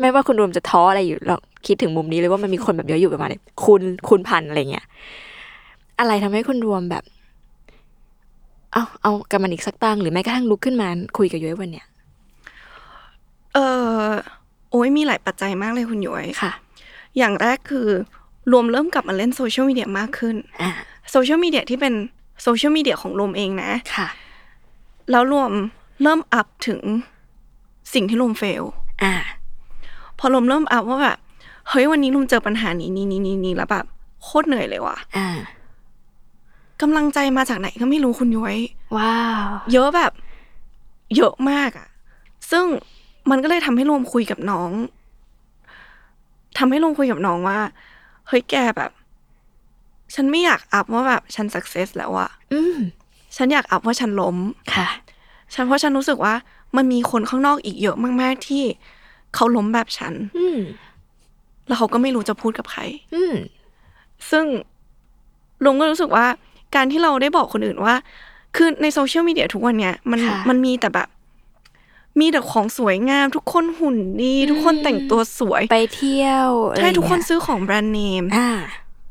ไม่ว่าคุณรวมจะท้ออะไรอยู่เราคิดถึงมุมนี้เลยว่ามันมีคนแบบเยอะอยู่ประมาณนี้คุณคุณพันอะไรเงี้ยอะไรทำให้คุณรวมแบบ เอาเอากับมันอีกสักตั้งหรือแม้กระทั่งลุกขึ้นมาคุยกับย้อยวันเนี้ยเออโอ้ยมีหลายปัจจัยมากเลยคุณหยวยค่ะ อย่างแรกคือรวมเริ่มกลับมาเล่นโซเชียลมีเดียมากขึ้นอ่าโซเชียลมีเดียที่เป็น โซเชียลมีเดียของรวมเองนะค่ะ แล้วรวมเริ่มอัพถึงสิ่งที่รวม fail อ่า พอรวมเริ่มอัพว่าแบบเฮ้ยวันนี้รวมเจอปัญหานี้นี้นี้นี้นี้แล้วแบบโคตรเหนื่อยเลยว่ะอ่ากำลังใจมาจากไหนก็ไม่รู้คุณย้อยว้าวเยอะแบบ เยอะมากอะซึ่งมันก็เลยทำให้รวมคุยกับน้องทำให้รวมคุยกับน้องว่าเฮ้ยแกแบบ ฉันไม่อยากอัพว่าแบบฉันสักเซสแล้วอะอืมฉันอยากอัพว่าฉันล้มค่ะ ฉันเพราะฉันรู้สึกว่า มันมีคนข้างนอกอีกเยอะมาก ๆ ที่เขาล้มแบบฉัน อืมแล้วเขาก็ไม่รู้จะพูดกับใคร อืมซึ่งลุงก็รู้สึกว่า การที่เราได้บอกคนอื่นว่า คือในโซเชียลมีเดียทุกวันเนี้ยมันค่ะมันมีแต่แบบ มีแต่ของสวยงาม ทุกคนหุ่นดี ทุกคนอืมแต่งตัวสวยไปเที่ยวอะไรใช่ทุกคนเงี้ยซื้อของแบรนด์เนมอ่า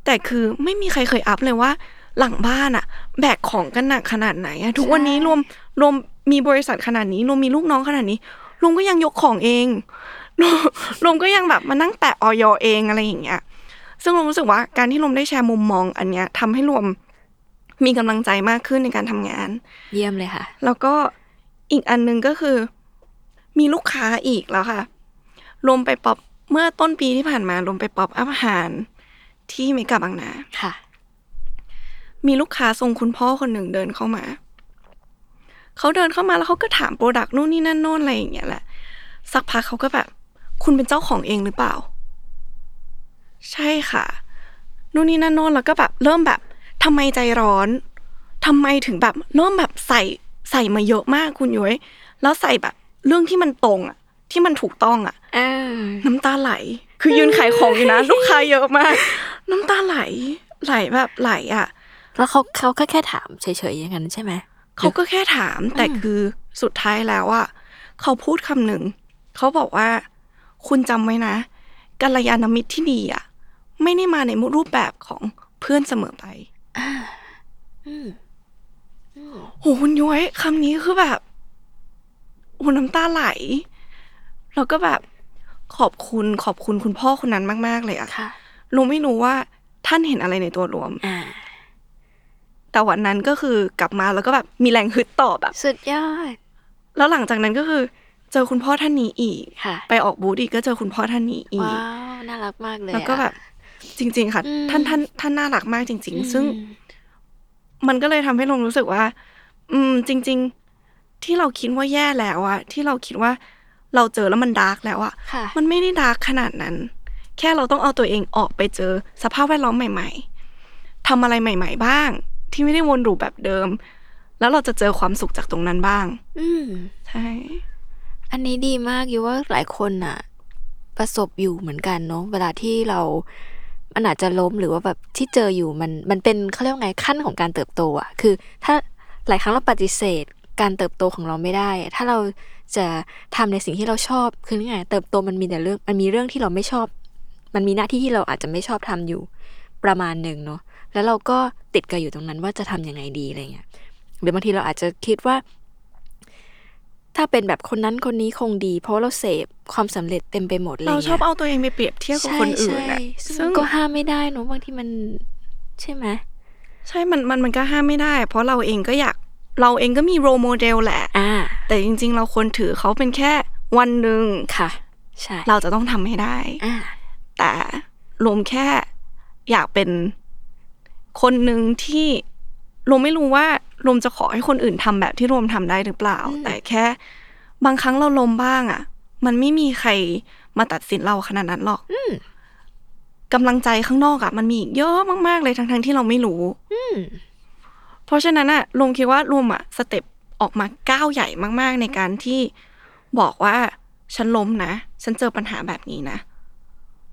แต่คือไม่มีใครเคยอัพเลยว่า หลังบ้านอะแบกของกันหนักขนาดไหนอะทุกวันนี้รวมรวมมีบริษัทขนาดนี้รวมมีลูกน้องขนาดนี้รวมก็ยังยกของเองรวมรวมก็ยังแบบมานั่งแตะออยเองอะไรอย่างเงี้ย ซึ่งรวมรู้สึกว่าการที่รวมได้แชร์มุมมองอันเนี้ยทำให้รวมมีกำลังใจมากขึ้นในการทำงาน เยี่ยมเลยค่ะ แล้วก็อีกอันหนึงก็คือ มีลูกค้าอีกแล้วค่ะรวมไปป๊อปเมื่อต้นปีที่ผ่านมารวมไป pop-up อาหาร ที่เมกาบางนาค่ะ มีลูกค้าทรงคุณพ่อคนหนึ่งเดินเข้ามา เขาเดินเข้ามาแล้วเขาก็ถาม product นู่นนี่นั่นโน่นอะไรอย่างเงี้ยแหละ สักพักเขาก็แบบ คุณเป็นเจ้าของเองหรือเปล่า ใช่ค่ะนู่นนี่นั่นโน่นแล้วก็แบบเริ่มแบบทำไมใจร้อนทำไมถึงแบบเริ่มแบบใส่ใส่มาเยอะมากคุณยุ้ยแล้วใส่แบบ เรื่องที่มันตรงอะที่มันถูกต้องอะอ่าน้ำตาไหล คือยืนขายของอยู่นะลูกค้าเยอะมาก น้ำตาไหลไหลแบบไหลอะ แล้วเขาเขาแค่แค่ถามเฉยๆอย่างนั้นใช่ไหมเขาก็แค่ถามแต่คือสุดท้ายแล้วอะเขาพูดคำหนึ่งเขาบอกว่า คุณจำไว้นะกัลยาณมิตรที่ดีอะ ไม่ได้มาในรูปแบบของเพื่อนเสมอไปอืมโหคุณย้อยคำนี้คือแบบโอ้น้ำตาไหล แล้วก็แบบ ขอบคุณขอบคุณคุณพ่อคนนั้นมาก ๆ เลยอะค่ะลุงไม่รู้ว่าท่านเห็นอะไรในตัวรวมอ่าแต่วันนั้นก็คือกลับมาแล้วก็แบบมีแรงฮึดต่อแบบสุดยอด แล้วหลังจากนั้นก็คือ เจอคุณพ่อท่านนี้อีกค่ะไปออกบูธอีกก็เจอคุณพ่อท่านนี้อีว้ากวน่ารักมากเลยแล้วก็อะแบบ จริง ๆ ค่ะอืมท่านท่านท่านน่ารักมากจริงอืมๆซึ่ง มันก็เลยทำให้ลงรู้สึกว่า อืม จริง ๆ ที่เราคิดว่าแย่แล้วอะที่เราคิดว่า เราเจอแล้วมันดาร์กแล้วอะค่ะมันไม่ได้ดาร์กขนาดนั้น แค่เราต้องเอาตัวเองออกไปเจอสภาพแวดล้อมใหม่ ๆทำอะไรใหม่ ๆ บ้าง ที่ไม่ได้วนลูปแบบเดิม แล้วเราจะเจอความสุขจากตรงนั้นบ้าง อืมใช่ อันนี้ดีมากอยู่ว่าหลายคนน่ะประสบอยู่เหมือนกันเนาะเวลาที่เรามันอาจจะล้มหรือว่าแบบที่เจออยู่มันมันเป็นเขาเรียกว่าไงขั้นของการเติบโตอะคือ ถ้าหลายครั้งเราปฏิเสธ การเติบโตของเราไม่ได้ ถ้าเราจะทำในสิ่งที่เราชอบ คือไงเติบโตมันมีแต่เรื่อง มันมีเรื่องที่เราไม่ชอบ มันมีหน้าที่ที่เราอาจจะไม่ชอบทำอยู่ประมาณหนึ่งเนาะ แล้วเราก็ติดกับอยู่ตรงนั้นว่าจะทำยังไงดีอะไรเงี้ย หรือบางทีเราอาจจะคิดว่า ถ้าเป็นแบบคนนั้นคนนี้คงดี เพราะว่าเราเสพความสำเร็จเต็มไปหมดเลยเราชอบเอาตัวเองไปเปรียบเทียบกับคนอื่นใช่อะใช่ซึ่งก็ห้ามไม่ได้เนอะบางทีมันใช่ไหมใช่ มัน มัน มันก็ห้ามไม่ได้ เพราะเราเองก็อยาก เราเองก็มีโรโมเดลแหละอ่าแต่จริง ๆ เราควรถือเขาเป็นแค่วันหนึ่งค่ะใช่เราจะต้องทำให้ได้อ่าแต่รวมแค่อยากเป็นคนหนึ่งที่รวมไม่รู้ว่ารวมจะขอให้คนอื่นทำแบบที่รวมทำได้หรือเปล่าอืมแต่แค่ บางครั้งเราลมบ้างอะ่ะ มันไม่มีใครมาตัดสินเราขนาดนั้นหรอกอืมกำลังใจข้างนอกอะ่ะ มันมีอีกเยอะมากๆเลยทั้งๆที่เราไม่รู้อืม เพราะฉะนั้นอะรวมคิดว่ารวมอะ step ออกมาก้าวใหญ่มาก ๆ ในการที่บอกว่าฉันล้มนะ ฉันเจอปัญหาแบบนี้นะ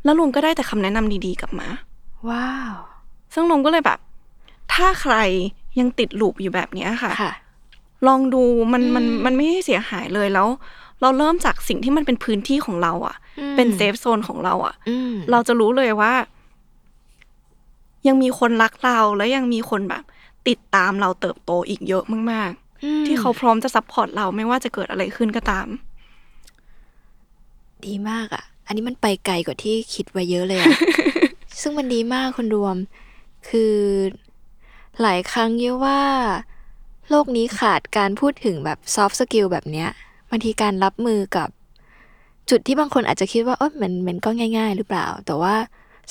แล้วรวมก็ได้แต่คำแนะนำดีๆกลับมา ว้าว ซึ่งรวมก็เลยแบบ ถ้าใครยังติด loop อยู่แบบเนี้ยค่ะค่ะลองดูมันมันอืมมันไม่ได้เสียหายเลยแล้ว เราเริ่มจากสิ่งที่มันเป็นพื้นที่ของเราอะอืมเป็น safe zone ของเราอะอืมเราจะรู้เลยว่า ยังมีคนรักเราแล้วยังมีคนแบบ ติดตามเราเติบโตอีกเยอะมากอืมๆที่เขาพร้อมจะ support เราไม่ว่าจะเกิดอะไรขึ้นก็ตาม ดีมากอะ อันนี้มันไปไกลกว่าที่คิดไว้เยอะเลยอะซึ่งมันดีมากคนรวม คือหลายครั้งเยอะว่า โลกนี้ขาดการพูดถึงแบบ soft skill แบบเนี้ยบางทีการรับมือกับจุดที่บางคนอาจจะคิดว่าเออมันมันก็ง่าย ๆ หรือเปล่า แต่ว่า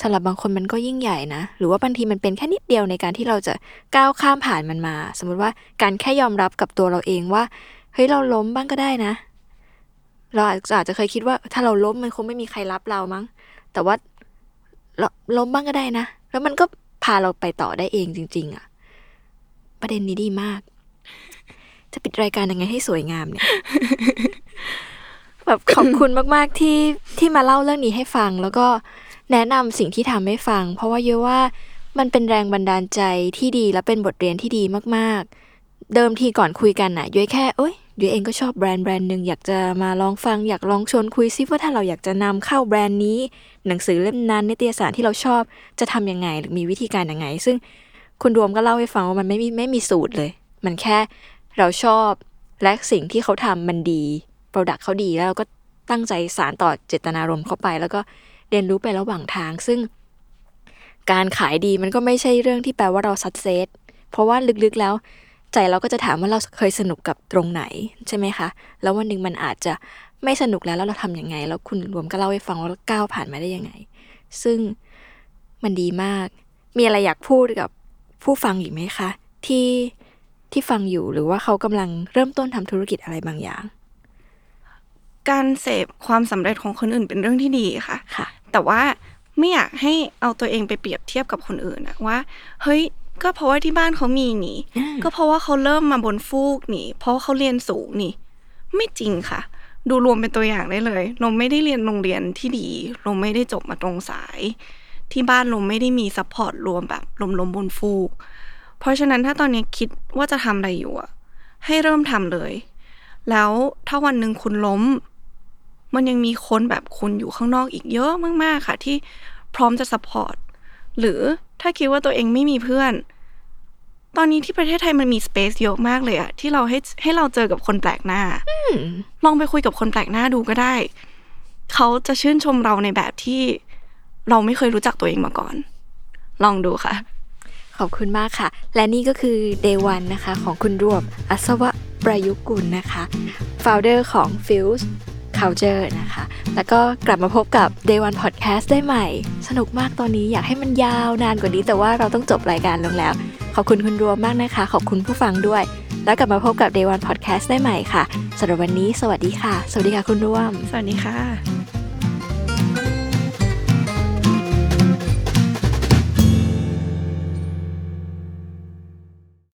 สำหรับบางคนมันก็ยิ่งใหญ่นะ หรือว่าบางทีมันเป็นแค่นิดเดียวในการที่เราจะก้าวข้ามผ่านมันมา สมมุติว่าการแค่ยอมรับกับตัวเราเองว่า เฮ้ยเราล้มบ้างก็ได้นะ เราอาจจะเคยคิดว่า ถ้าเราล้มมันคงไม่มีใครรับเรามั้ง แต่ว่าเราล้มบ้างก็ได้นะ แล้วมันก็พาเราไปต่อได้เองจริง ๆอะประเด็นนี้ดีมาก จะปิดรายการยังไงให้สวยงามเนี่ยแบบขอบคุณมาก ๆ ที่ที่มาเล่าเรื่องนี้ให้ฟังแล้วก็ แนะนำสิ่งที่ทำให้ฟัง เพราะว่าเยอะว่ามันเป็นแรงบันดาลใจที่ดีและเป็นบทเรียนที่ดีมากๆ เดิมทีก่อนคุยกันน่ะย้อยแค่เอ้ยย้อยเองก็ชอบแบรนด์แบรนด์หนึ่งอยากจะมาลองฟังอยากลองชวนคุยซิว่าถ้าเราอยากจะนำเข้าแบรนด์นี้ หนังสือเล่มนั้นนิตยสารที่เราชอบจะทำยังไงหรือมีวิธีการยังไง ซึ่งคุณรวมก็เล่าให้ฟังว่ามันไม่มีไม่มีสูตรเลย มันแค่เราชอบและสิ่งที่เขาทำมันดี Product เขาดีแล้วเราก็ตั้งใจสารต่อเจตนารมณ์เข้าไป แล้วก็ เรียนรู้ไประหว่างทาง ซึ่งการขายดีมันก็ไม่ใช่เรื่องที่แปลว่าเราสัดเซตเพราะว่าลึกๆแล้วใจเราก็จะถามว่าเราเคยสนุกกับตรงไหนใช่ไหมคะ แล้ววันหนึ่งมันอาจจะไม่สนุกแล้วแล้วเราทำยังไง แล้วคุณรวมก็เล่าให้ฟังว่าเราก้าวผ่านมาได้ยังไง ซึ่งมันดีมาก มีอะไรอยากพูดกับผู้ฟังอีกไหมคะ ที่ที่ฟังอยู่หรือว่าเขากำลังเริ่มต้นทำธุรกิจอะไรบางอย่าง การเสพความสำเร็จของคนอื่นเป็นเรื่องที่ดีค่ะค่ะ แต่ว่าไม่อยากให้เอาตัวเองไปเปรียบเทียบกับคนอื่นอะว่า เฮ้ยก็เพราะว่าที่บ้านเขามีนี่อืมก็เพราะว่าเขาเริ่มมาบนฟูกนี่เพราะว่าเขาเรียนสูงนี่ไม่จริงค่ะ ดูรวมเป็นตัวอย่างได้เลยเราไม่ได้เรียนโรงเรียนที่ดีเราไม่ได้จบมาตรงสาย ที่บ้านเราไม่ได้มี support รวมแบบล้มๆบนฟูก เพราะฉะนั้นถ้าตอนนี้คิดว่าจะทำอะไรอยู่อะให้เริ่มทำเลย แล้วถ้าวันหนึ่งคุณล้ม มันยังมีคนแบบคุณอยู่ข้างนอกอีกเยอะมากๆค่ะ ที่พร้อมจะ support หรือถ้าคิดว่าตัวเองไม่มีเพื่อน ตอนนี้ที่ประเทศไทยมันมี space เยอะมากเลยอะที่เราให้ให้เราเจอกับคนแปลกหน้าลองไปคุยกับคนแปลกหน้าดูก็ได้ เขาจะชื่นชมเราในแบบที่เราไม่เคยรู้จักตัวเองมาก่อน ลองดูค่ะ ขอบคุณมากค่ะ และนี่ก็คือ Day One นะคะ ของคุณรวบอัศวะประยุกุลนะคะ founder ของ Fuse Culture นะคะ แล้วก็กลับมาพบกับ Day One Podcast ได้ใหม่ สนุกมากตอนนี้อยากให้มันยาวนานกว่านี้ แต่ว่าเราต้องจบรายการลงแล้ว ขอบคุณคุณรวมมากนะคะ ขอบคุณผู้ฟังด้วย แล้วกลับมาพบกับ Day One Podcast ได้ใหม่ค่ะสำหรับวันนี้ สวัสดีค่ะ สวัสดีค่ะคุณรวม สวัสดีค่ะ